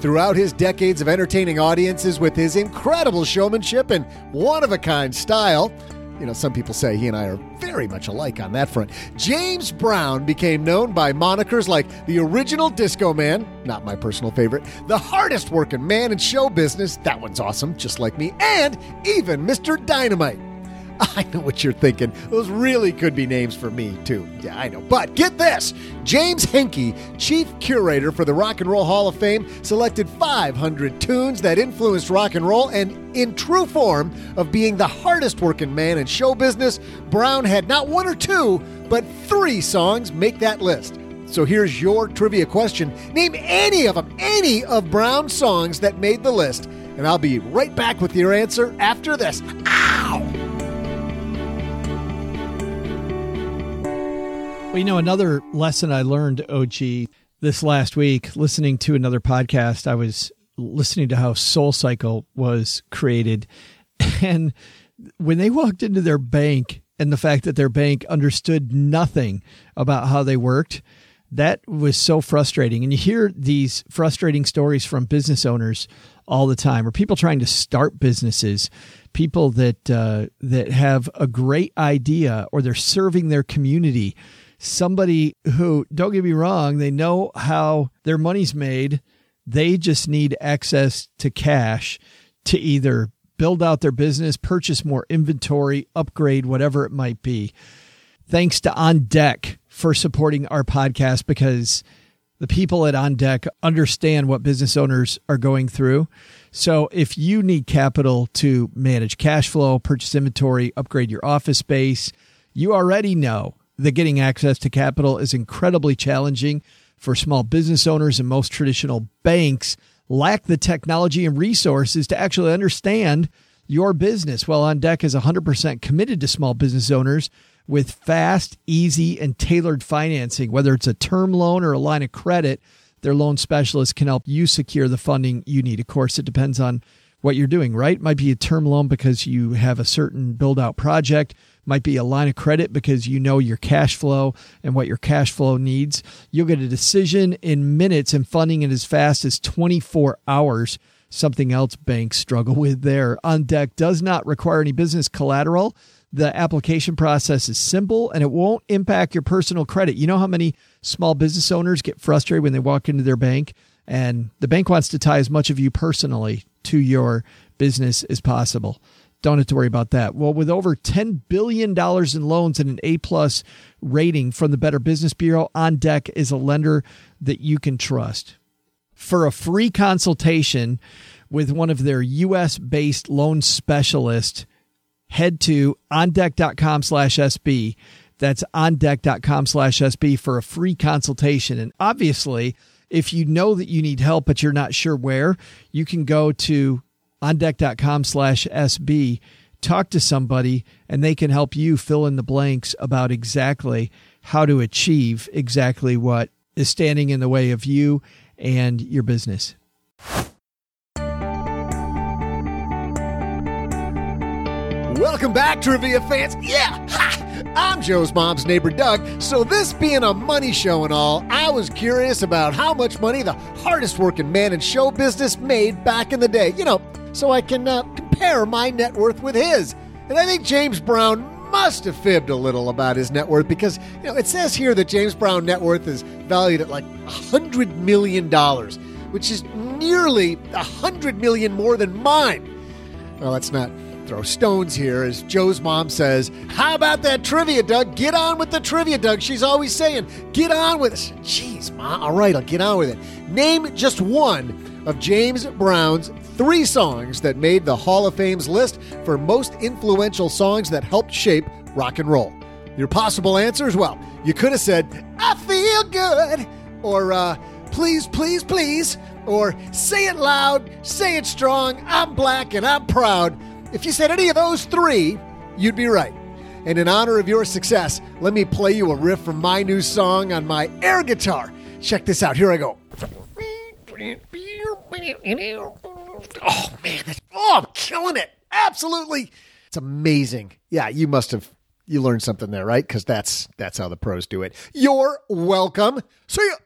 Throughout his decades of entertaining audiences with his incredible showmanship and one of a kind style, you know, some people say he and I are very much alike on that front. James Brown became known by monikers like the original Disco Man, not my personal favorite, the hardest working man in show business, that one's awesome, just like me, and even Mr. Dynamite. I know what you're thinking. Those really could be names for me, too. Yeah, I know. But get this James Henke, chief curator for the Rock and Roll Hall of Fame, selected 500 tunes that influenced rock and roll, and in true form of being the hardest working man in show business, Brown had not one or two, but three songs make that list. So here's your trivia question. Name any of them, any of Brown's songs that made the list, and I'll be right back with your answer after this. Ow! Well, you know, another lesson I learned, OG, this last week, listening to another podcast, I was listening to how Soul Cycle was created. And when they walked into their bank and the fact that their bank understood nothing about how they worked, that was so frustrating. And you hear these frustrating stories from business owners all the time, or people trying to start businesses, people that uh, that have a great idea, or they're serving their community, somebody who, don't get me wrong, they know how their money's made. They just need access to cash to either build out their business, purchase more inventory, upgrade, whatever it might be. Thanks to OnDeck for supporting our podcast because the people at OnDeck understand what business owners are going through. So if you need capital to manage cash flow, purchase inventory, upgrade your office space, you already know that getting access to capital is incredibly challenging for small business owners and most traditional banks lack the technology and resources to actually understand your business. Well, OnDeck is 100% committed to small business owners with fast, easy, and tailored financing, whether it's a term loan or a line of credit. Their loan specialist can help you secure the funding you need. Of course, it depends on what you're doing, right? It might be a term loan because you have a certain build out project, might be a line of credit because you know your cash flow and what your cash flow needs. You'll get a decision in minutes and funding in as fast as 24 hours. Something else banks struggle with there. OnDeck does not require any business collateral. The application process is simple and it won't impact your personal credit. You know how many small business owners get frustrated when they walk into their bank and the bank wants to tie as much of you personally to your business as possible. Don't have to worry about that. Well, with over $10 billion in loans and an A plus rating from the Better Business Bureau, OnDeck is a lender that you can trust. For a free consultation with one of their US based loan specialists, head to ondeck.com slash SB. That's ondeck.com slash SB for a free consultation. And obviously, if you know that you need help, but you're not sure where, you can go to ondeck.com slash SB, talk to somebody, and they can help you fill in the blanks about exactly how to achieve exactly what is standing in the way of you and your business. Welcome back, trivia fans. Yeah, ha! I'm Joe's mom's neighbor, Doug. So, this being a money show and all, I was curious about how much money the hardest working man in show business made back in the day. You know, so I can uh, compare my net worth with his. And I think James Brown must have fibbed a little about his net worth because, you know, it says here that James Brown net worth is valued at like $100 million, which is nearly a 100 million more than mine. Well, let's not throw stones here, as Joe's mom says. How about that trivia, Doug? Get on with the trivia, Doug. She's always saying, get on with it. Jeez, mom. All right, I'll get on with it. Name just one of James Brown's three songs that made the Hall of Fame's list for most influential songs that helped shape rock and roll. Your possible answers? Well, you could have said, I feel good, or uh, please, please, please, or say it loud, say it strong, I'm black and I'm proud. If you said any of those three, you'd be right. And in honor of your success, let me play you a riff from my new song on my air guitar. Check this out. Here I go. Oh man, that's, oh, I'm killing it. Absolutely. It's amazing. Yeah, you must have you learned something there, right? Cuz that's that's how the pros do it. You're welcome. See ya.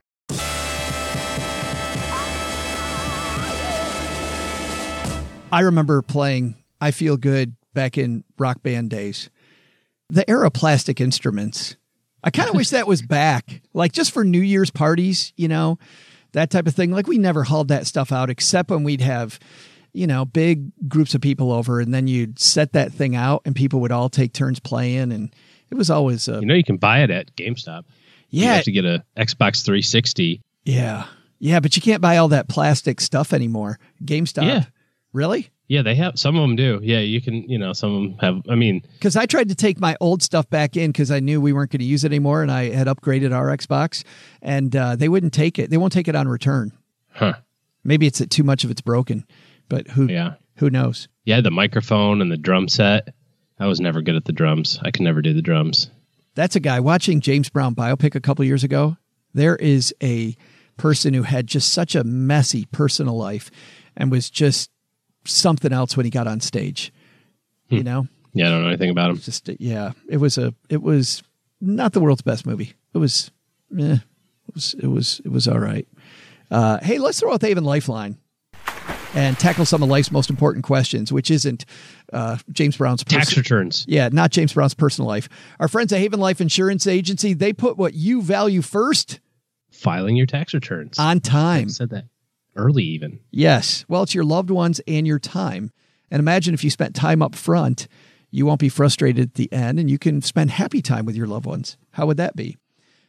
I remember playing I Feel Good back in rock band days. The era plastic instruments. I kind of wish that was back, like just for New Year's parties, you know, that type of thing. Like we never hauled that stuff out except when we'd have, you know, big groups of people over and then you'd set that thing out and people would all take turns playing. And it was always, a, You know, you can buy it at GameStop. You yeah, have to get a Xbox 360. yeah, yeah, but you can't buy all that plastic stuff anymore. GameStop. Yeah. Really? Yeah, they have some of them do. Yeah, you can. You know, some of them have. I mean, because I tried to take my old stuff back in because I knew we weren't going to use it anymore, and I had upgraded our Xbox, and uh, they wouldn't take it. They won't take it on return. huh? Maybe it's that too much of it's broken, but who Yeah, who knows? yeah. The microphone and the drum set. I was never good at the drums. I could never do the drums. That's a guy watching James Brown biopic a couple years ago. There is a person who had just such a messy personal life and was just something else when he got on stage. You know, Yeah, I don't know anything about him. just yeah, it was a it was not the world's best movie. It was, eh, it was it was it was all right. Uh, hey, let's throw out the Haven Lifeline and tackle some of life's most important questions, which isn't uh, James Brown's Tax returns. yeah, not James Brown's personal life. Our friends at Haven Life Insurance Agency, they put what you value first Filing your tax returns. on time. I said that early, even. Yes. Well, it's your loved ones and your time. And imagine if you spent time up front, you won't be frustrated at the end and you can spend happy time with your loved ones. How would that be?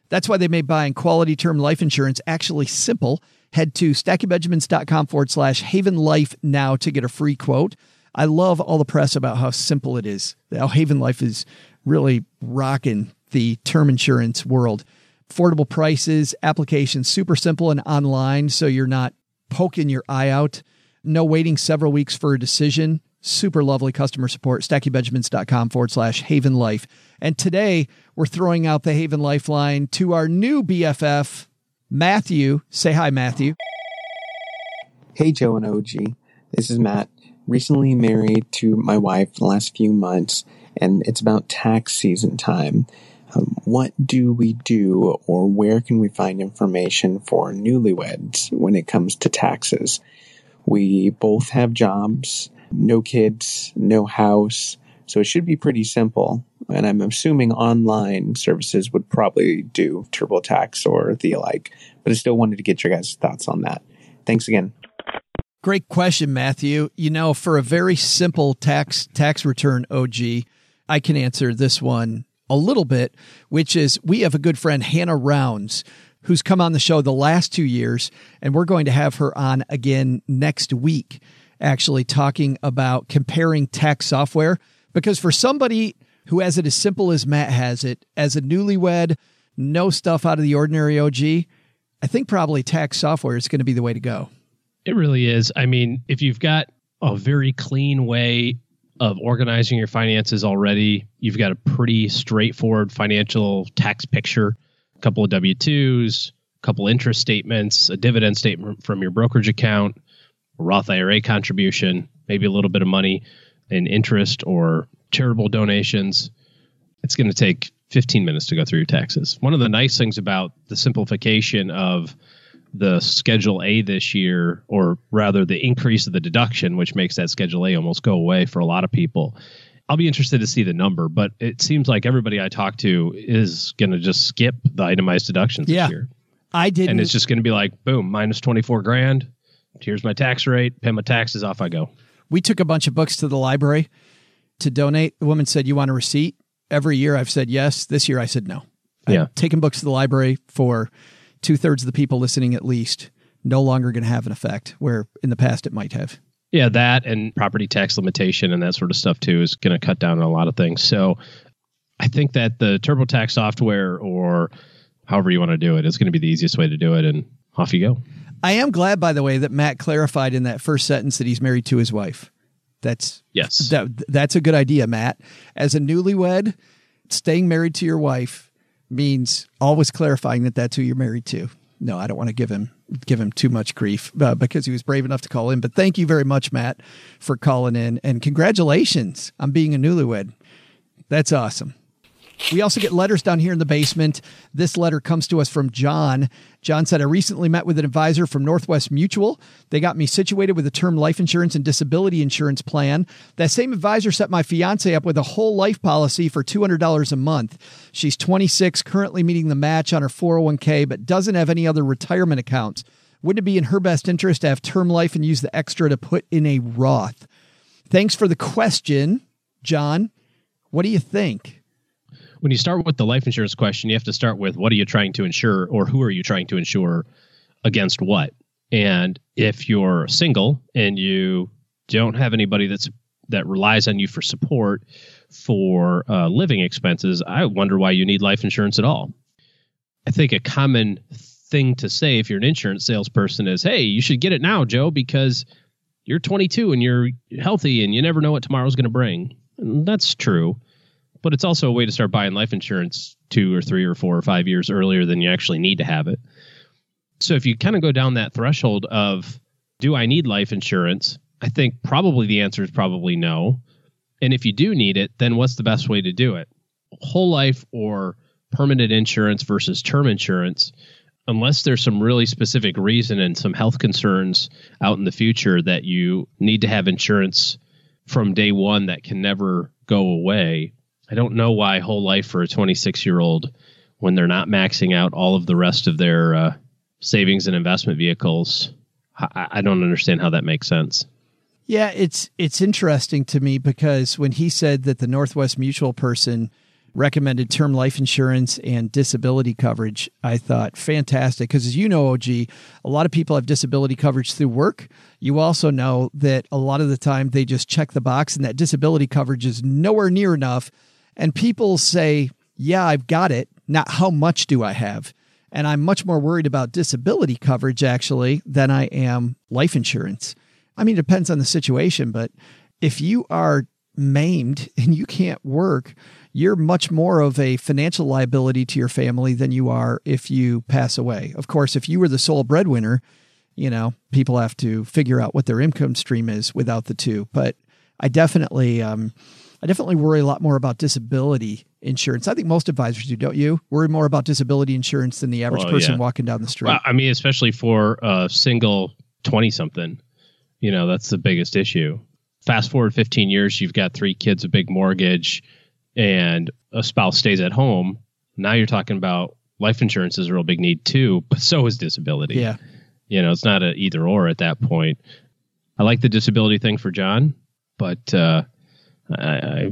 That's why they made buying quality term life insurance actually simple. Head to stackingbenjamins.com forward slash haven life now to get a free quote. I love all the press about how simple it is, how Haven Life is really rocking the term insurance world. affordable prices, application super simple and online, so you're not poking your eye out. No waiting several weeks for a decision. Super lovely customer support. StackingBenjamins.com forward slash Haven Life. And today we're throwing out the Haven Lifeline to our new BFF, Matthew. Say hi, Matthew. Hey, Joe and OG. This is Matt. Recently married to my wife the last few months, and it's about tax season time. Um, what do we do, or where can we find information for newlyweds when it comes to taxes? We both have jobs, no kids, no house, so it should be pretty simple. And I'm assuming online services would probably do TurboTax or the like, but I still wanted to get your guys' thoughts on that. Thanks again. Great question, Matthew. You know, for a very simple tax tax return OG, I can answer this one a little bit, which is we have a good friend Hannah Rounds who's come on the show the last 2 years and we're going to have her on again next week actually talking about comparing tax software because for somebody who has it as simple as Matt has it as a newlywed, no stuff out of the ordinary OG, I think probably tax software is going to be the way to go. It really is. I mean, if you've got a very clean way of organizing your finances already, you've got a pretty straightforward financial tax picture, a couple of W 2s, a couple interest statements, a dividend statement from your brokerage account, a Roth IRA contribution, maybe a little bit of money in interest or charitable donations. It's going to take 15 minutes to go through your taxes. One of the nice things about the simplification of the Schedule A this year, or rather the increase of the deduction, which makes that Schedule A almost go away for a lot of people. I'll be interested to see the number, but it seems like everybody I talk to is going to just skip the itemized deductions Yeah. this year. I didn't And it's just going to be like, boom, minus 24 grand. Here's my tax rate, pay my taxes, off I go. we took a bunch of books to the library to donate. The woman said, You want a receipt? Every year I've said yes. This year I said no. Yeah. I've taken books to the library for two thirds of the people listening at least. No longer going to have an effect where in the past it might have. Yeah, that and property tax limitation and that sort of stuff too is going to cut down on a lot of things. So I think that the TurboTax software or however you want to do it is going to be the easiest way to do it. And off you go. I am glad, by the way, that Matt clarified in that first sentence that he's married to his wife. That's Yes. that, that's a good idea, Matt. As a newlywed, staying married to your wife means always clarifying that that's who you're married to. No, I don't want to give him give him too much grief uh, because he was brave enough to call in. But thank you very much, Matt, for calling in, and congratulations on being a newlywed. That's awesome. We also get letters down here in the basement. This letter comes to us from John. John said, I recently met with an advisor from Northwestern Mutual. They got me situated with a term life insurance and disability insurance plan. That same advisor set my fiance up with a whole life policy for $200 a month. She's 26, currently meeting the match on her 401k, but doesn't have any other retirement accounts. Wouldn't it be in her best interest to have term life and use the extra to put in a Roth? Thanks for the question, John. What do you think? When you start with the life insurance question, you have to start with what are you trying to insure or who are you trying to insure against what? And if you're single and you don't have anybody that's that relies on you for support for uh, living expenses, I wonder why you need life insurance at all. I think a common thing to say if you're an insurance salesperson is, "Hey, you should get it now, Joe, because you're 22 and you're healthy and you never know what tomorrow's going to bring." And that's true but it's also a way to start buying life insurance two or three or four or five years earlier than you actually need to have it. So if you kind of go down that threshold of do I need life insurance? I think probably the answer is probably no. And if you do need it, then what's the best way to do it? Whole life or permanent insurance versus term insurance, unless there's some really specific reason and some health concerns out in the future that you need to have insurance from day one that can never go away. I don't know why whole life for a 26 year old, when they're not maxing out all of the rest of their uh, savings and investment vehicles, I, I don't understand how that makes sense. Yeah, it's it's interesting to me because when he said that the Northwestern Mutual person recommended term life insurance and disability coverage, I thought fantastic because as you know, OG, a lot of people have disability coverage through work. You also know that a lot of the time they just check the box and that disability coverage is nowhere near enough and people say, "Yeah, I've got it." Not how much do I have? And I'm much more worried about disability coverage actually than I am life insurance. I mean, it depends on the situation, but if you are maimed and you can't work, you're much more of a financial liability to your family than you are if you pass away. Of course, if you were the sole breadwinner, you know, people have to figure out what their income stream is without the two. But I definitely, um, I definitely worry a lot more about disability insurance. I think most advisors do, don't you? Worry more about disability insurance than the average Well, person yeah. walking down the street. Well, I mean, especially for a single 20 something, you know, that's the biggest issue. Fast forward 15 years, you've got three kids, a big mortgage, and a spouse stays at home. Now you're talking about life insurance is a real big need too, but so is disability. yeah. You know, it's not an either or at that point. I like the disability thing for John, but uh, I, I,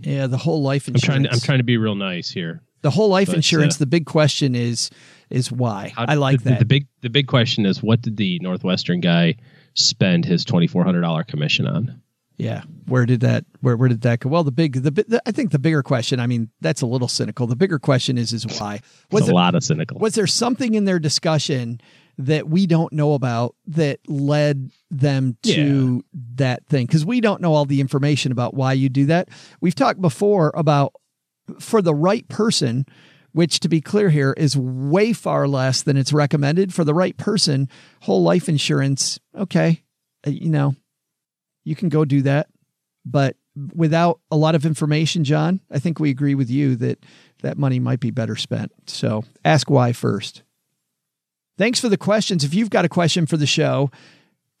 Yeah. The whole life I'm insurance. trying. To, I'm trying to be real nice here. the whole life but, insurance. uh, the big question is, is why? How- I like the, that. The big the big question is what did the Northwestern guy spend his twenty four hundred dollar commission on? Yeah. Where did that where where did that go? Well, the big the, the I think the bigger question, I mean, that's a little cynical. The bigger question is is why. Was It's a there, lot of cynical. was there something in their discussion that we don't know about that led them to that thing? Cuz we don't know all the information about why you do that. We've talked before about for the right person, which to be clear here is way far less than it's recommended for the right person, whole life insurance, okay, uh, you know, you can go do that. But without a lot of information, John, I think we agree with you that that money might be better spent. So ask why first. Thanks for the questions. If you've got a question for the show,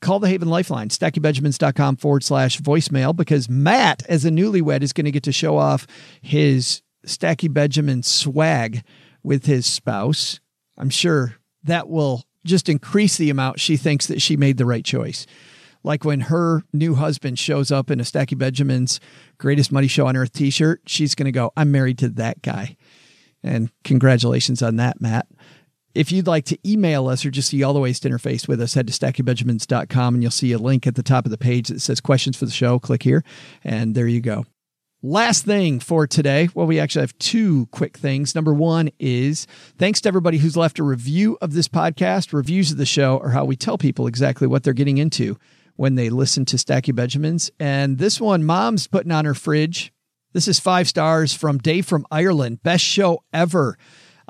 call the Haven Lifeline, stackingbenjamins.com forward slash voicemail, because Matt, as a newlywed, is going to get to show off his Stacking Benjamin swag with his spouse. I'm sure that will just increase the amount she thinks that she made the right choice. Like when her new husband shows up in a Stacking Benjamin's greatest money show on earth t shirt, she's going to go, I'm married to that guy. And congratulations on that, Matt. If you'd like to email us or just see all the ways to interface with us, head to stackingbenjamins.com and you'll see a link at the top of the page that says questions for the show. Click here, and there you go. Last thing for today. Well, we actually have two quick things. Number one is thanks to everybody who's left a review of this podcast. Reviews of the show are how we tell people exactly what they're getting into when they listen to Stacking Benjamins. And this one, mom's putting on her fridge. This is five stars from Dave from Ireland. Best show ever.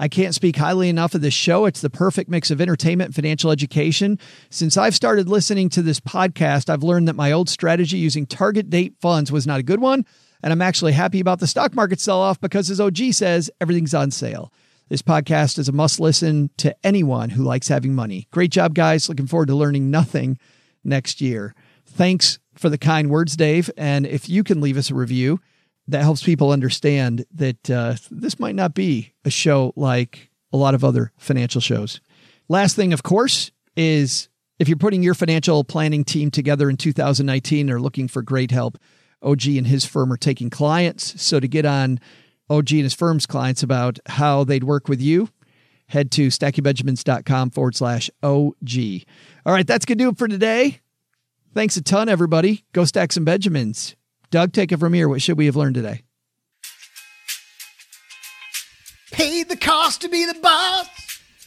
I can't speak highly enough of this show. It's the perfect mix of entertainment and financial education. Since I've started listening to this podcast, I've learned that my old strategy using target date funds was not a good one. And I'm actually happy about the stock market sell off because, as OG says, everything's on sale. This podcast is a must listen to anyone who likes having money. Great job, guys. Looking forward to learning nothing next year. Thanks for the kind words, Dave. And if you can leave us a review, that helps people understand that uh, this might not be a show like a lot of other financial shows. Last thing, of course, is if you're putting your financial planning team together in 2019 or looking for great help, OG and his firm are taking clients. So to get on OG and his firm's clients about how they'd work with you, head to stackingbenjamins.com forward slash OG. All right, that's going to do it for today. Thanks a ton, everybody. Go stack some Benjamins. Doug, take it from here. What should we have learned today? Paid the cost to be the boss.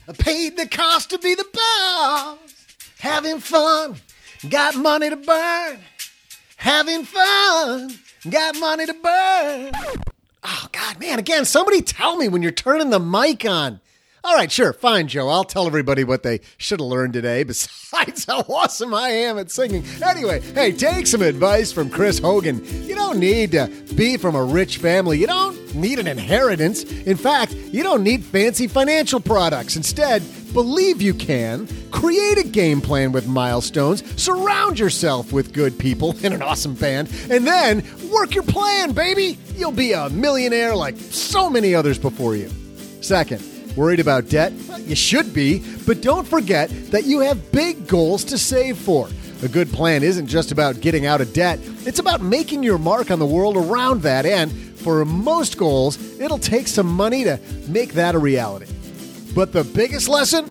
I paid the cost to be the boss. Having fun, got money to burn. Having fun, got money to burn. Oh, God, man, again, somebody tell me when you're turning the mic on. All right, sure, fine, Joe. I'll tell everybody what they should have learned today, besides how awesome I am at singing. Anyway, hey, take some advice from Chris Hogan. You don't need to be from a rich family, you don't need an inheritance. In fact, you don't need fancy financial products. Instead, believe you can, create a game plan with milestones, surround yourself with good people and an awesome band, and then work your plan, baby. You'll be a millionaire like so many others before you. Second, Worried about debt? You should be, but don't forget that you have big goals to save for. A good plan isn't just about getting out of debt, it's about making your mark on the world around that, and for most goals, it'll take some money to make that a reality. But the biggest lesson?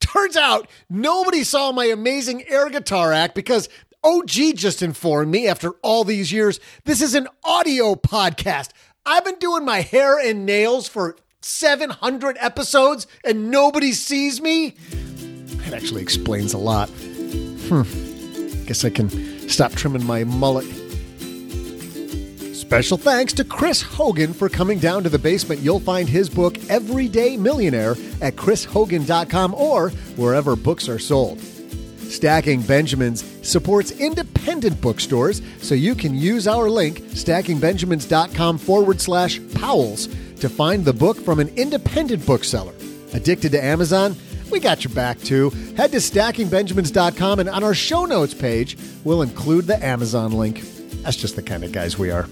Turns out nobody saw my amazing air guitar act because OG just informed me after all these years this is an audio podcast. I've been doing my hair and nails for 700 episodes and nobody sees me? That actually explains a lot. Hmm. Guess I can stop trimming my mullet. Special thanks to Chris Hogan for coming down to the basement. You'll find his book, Everyday Millionaire, at chrishogan.com or wherever books are sold. Stacking Benjamins supports independent bookstores, so you can use our link, stackingbenjamins.com forward slash Powell's, to find the book from an independent bookseller. Addicted to Amazon? We got your back too. Head to stackingbenjamins.com and on our show notes page, we'll include the Amazon link. That's just the kind of guys we are.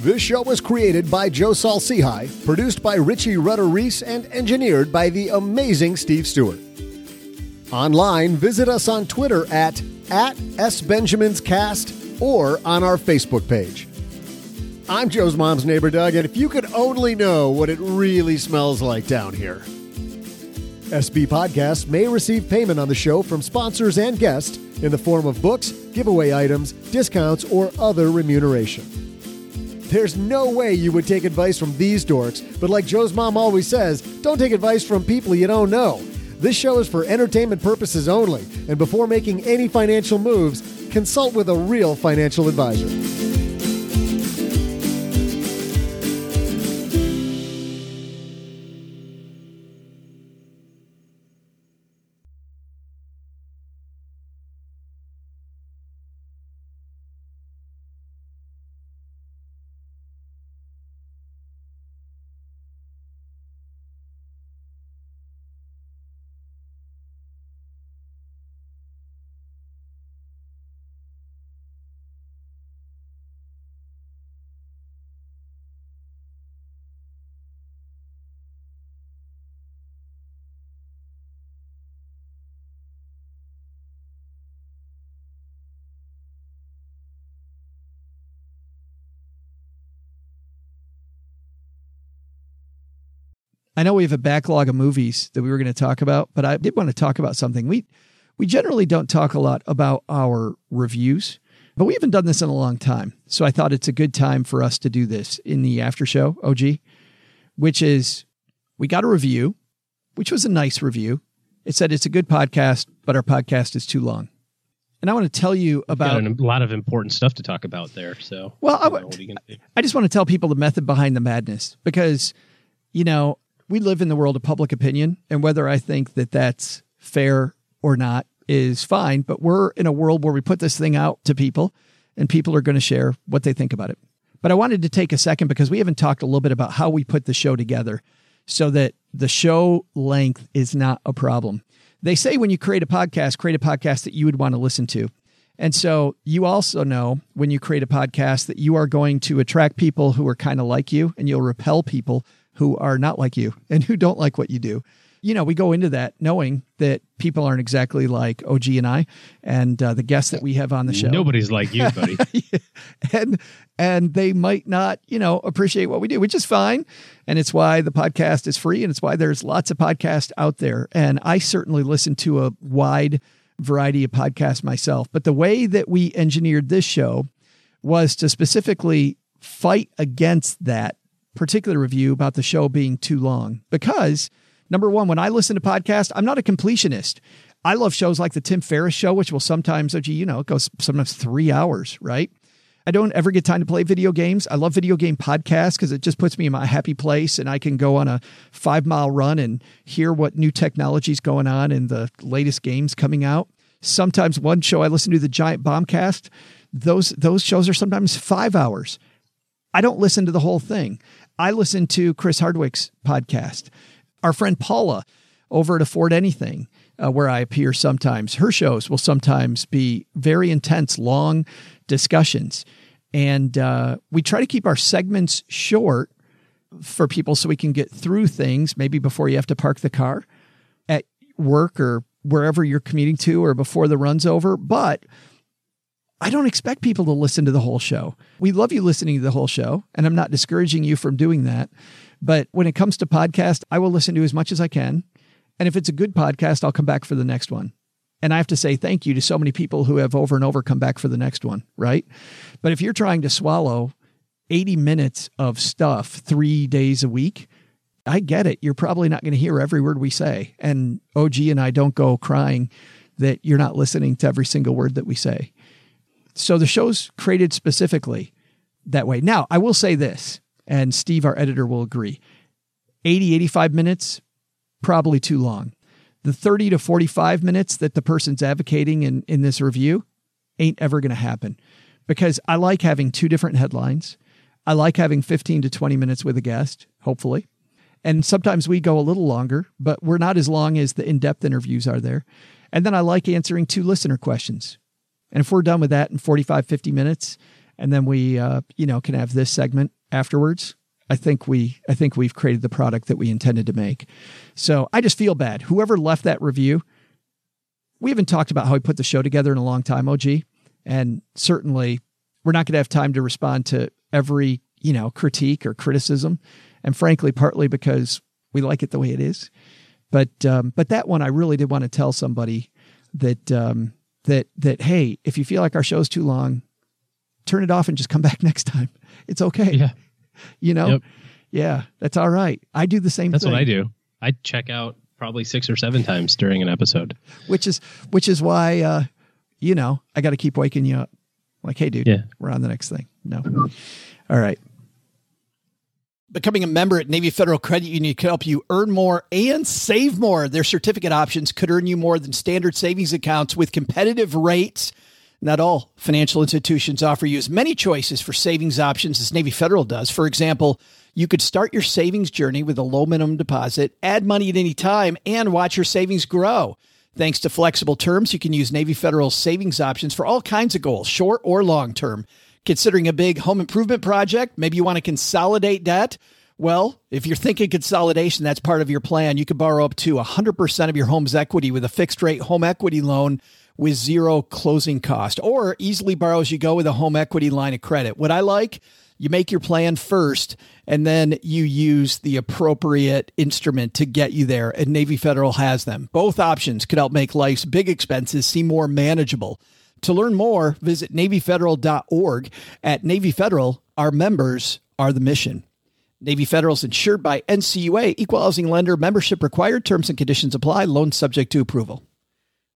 This show was created by Joe Saul-Sehy, produced by Richie Rudder Reese, and engineered by the amazing Steve Stewart. Online, visit us on Twitter at, at SBenjaminsCast or on our Facebook page. I'm Joe's mom's neighbor, Doug, and if you could only know what it really smells like down here. SB Podcasts may receive payment on the show from sponsors and guests in the form of books, giveaway items, discounts, or other remuneration. There's no way you would take advice from these dorks, but like Joe's mom always says, don't take advice from people you don't know. This show is for entertainment purposes only, and before making any financial moves, consult with a real financial advisor. I know we have a backlog of movies that we were going to talk about, but I did want to talk about something. We we generally don't talk a lot about our reviews, but we haven't done this in a long time. So I thought it's a good time for us to do this in the after show, OG, which is we got a review, which was a nice review. It said it's a good podcast, but our podcast is too long. And I want to tell you about Got a lot of important stuff to talk about there. So, Well, I you know, would- what are you gonna do? I just want to tell people the method behind the madness because, you know, we live in the world of public opinion, and whether I think that that's fair or not is fine. But we're in a world where we put this thing out to people, and people are going to share what they think about it. But I wanted to take a second because we haven't talked a little bit about how we put the show together so that the show length is not a problem. They say when you create a podcast, create a podcast that you would want to listen to. And so you also know when you create a podcast that you are going to attract people who are kind of like you and you'll repel people who are not like you and who don't like what you do. You know, we go into that knowing that people aren't exactly like OG and I and uh, the guests that we have on the show. Nobody's like you, buddy. and and they might not, you know, appreciate what we do, which is fine. And it's why the podcast is free and it's why there's lots of podcasts out there. And I certainly listen to a wide variety of podcasts myself. But the way that we engineered this show was to specifically fight against that particular review about the show being too long. Because number one, when I listen to podcasts, I'm not a completionist. I love shows like the Tim Ferriss show, which will sometimes, oh, gee, you know, it goes sometimes three hours, right? I don't ever get time to play video games. I love video game podcasts because it just puts me in my happy place and I can go on a five mile run and hear what new technology's going on and the latest games coming out. Sometimes one show I listen to, the Giant Bombcast, those those shows are sometimes five hours. I don't listen to the whole thing. I listen to Chris Hardwick's podcast. Our friend Paula over at Afford Anything, uh, where I appear sometimes, her shows will sometimes be very intense, long discussions. And uh, we try to keep our segments short for people so we can get through things maybe before you have to park the car at work or wherever you're commuting to or before the run's over. But I don't expect people to listen to the whole show. We love you listening to the whole show, and I'm not discouraging you from doing that. But when it comes to podcast, I will listen to as much as I can. And if it's a good podcast, I'll come back for the next one. And I have to say thank you to so many people who have over and over come back for the next one, right? But if you're trying to swallow 80 minutes of stuff three days a week, I get it. You're probably not going to hear every word we say. And OG and I don't go crying that you're not listening to every single word that we say. So the show's created specifically that way. Now, I will say this, and Steve, our editor, will agree 80, 85 minutes, probably too long. The 30 to 45 minutes that the person's advocating in, in this review ain't ever going to happen because I like having two different headlines. I like having 15 to 20 minutes with a guest, hopefully. And sometimes we go a little longer, but we're not as long as the in depth interviews are there. And then I like answering two listener questions. And if we're done with that in 45, 50 minutes, and then we, uh, you know, can have this segment afterwards, I think we, I think we've created the product that we intended to make. So I just feel bad. Whoever left that review, we haven't talked about how we put the show together in a long time, OG. And certainly we're not going to have time to respond to every, you know, critique or criticism. And frankly, partly because we like it the way it is. But um, but that one I really did want to tell somebody that um, that that hey, if you feel like our show's too long, turn it off and just come back next time. It's okay. Yeah. You know? Yep. Yeah, that's all right. I do the same That's thing. what I do. I check out probably six or seven times during an episode. Which is which is why uh, you know, I got to keep waking you up. Like, hey dude, Yeah. we're on the next thing. No. All right. Becoming a member at Navy Federal Credit Union can help you earn more and save more. Their certificate options could earn you more than standard savings accounts with competitive rates. Not all financial institutions offer you as many choices for savings options as Navy Federal does. For example, you could start your savings journey with a low minimum deposit, add money at any time, and watch your savings grow. Thanks to flexible terms, you can use Navy Federal's savings options for all kinds of goals, short or long term. Considering a big home improvement project, maybe you want to consolidate debt. Well, if you're thinking consolidation, that's part of your plan. You could borrow up to 100% of your home's equity with a fixed rate home equity loan with zero closing cost, or easily borrow as you go with a home equity line of credit. What I like, you make your plan first and then you use the appropriate instrument to get you there. And Navy Federal has them. Both options could help make life's big expenses seem more manageable. To learn more, visit NavyFederal.org. At Navy Federal, our members are the mission. Navy Federal is insured by NCUA, Equal Housing Lender, membership required, terms and conditions apply, loan subject to approval.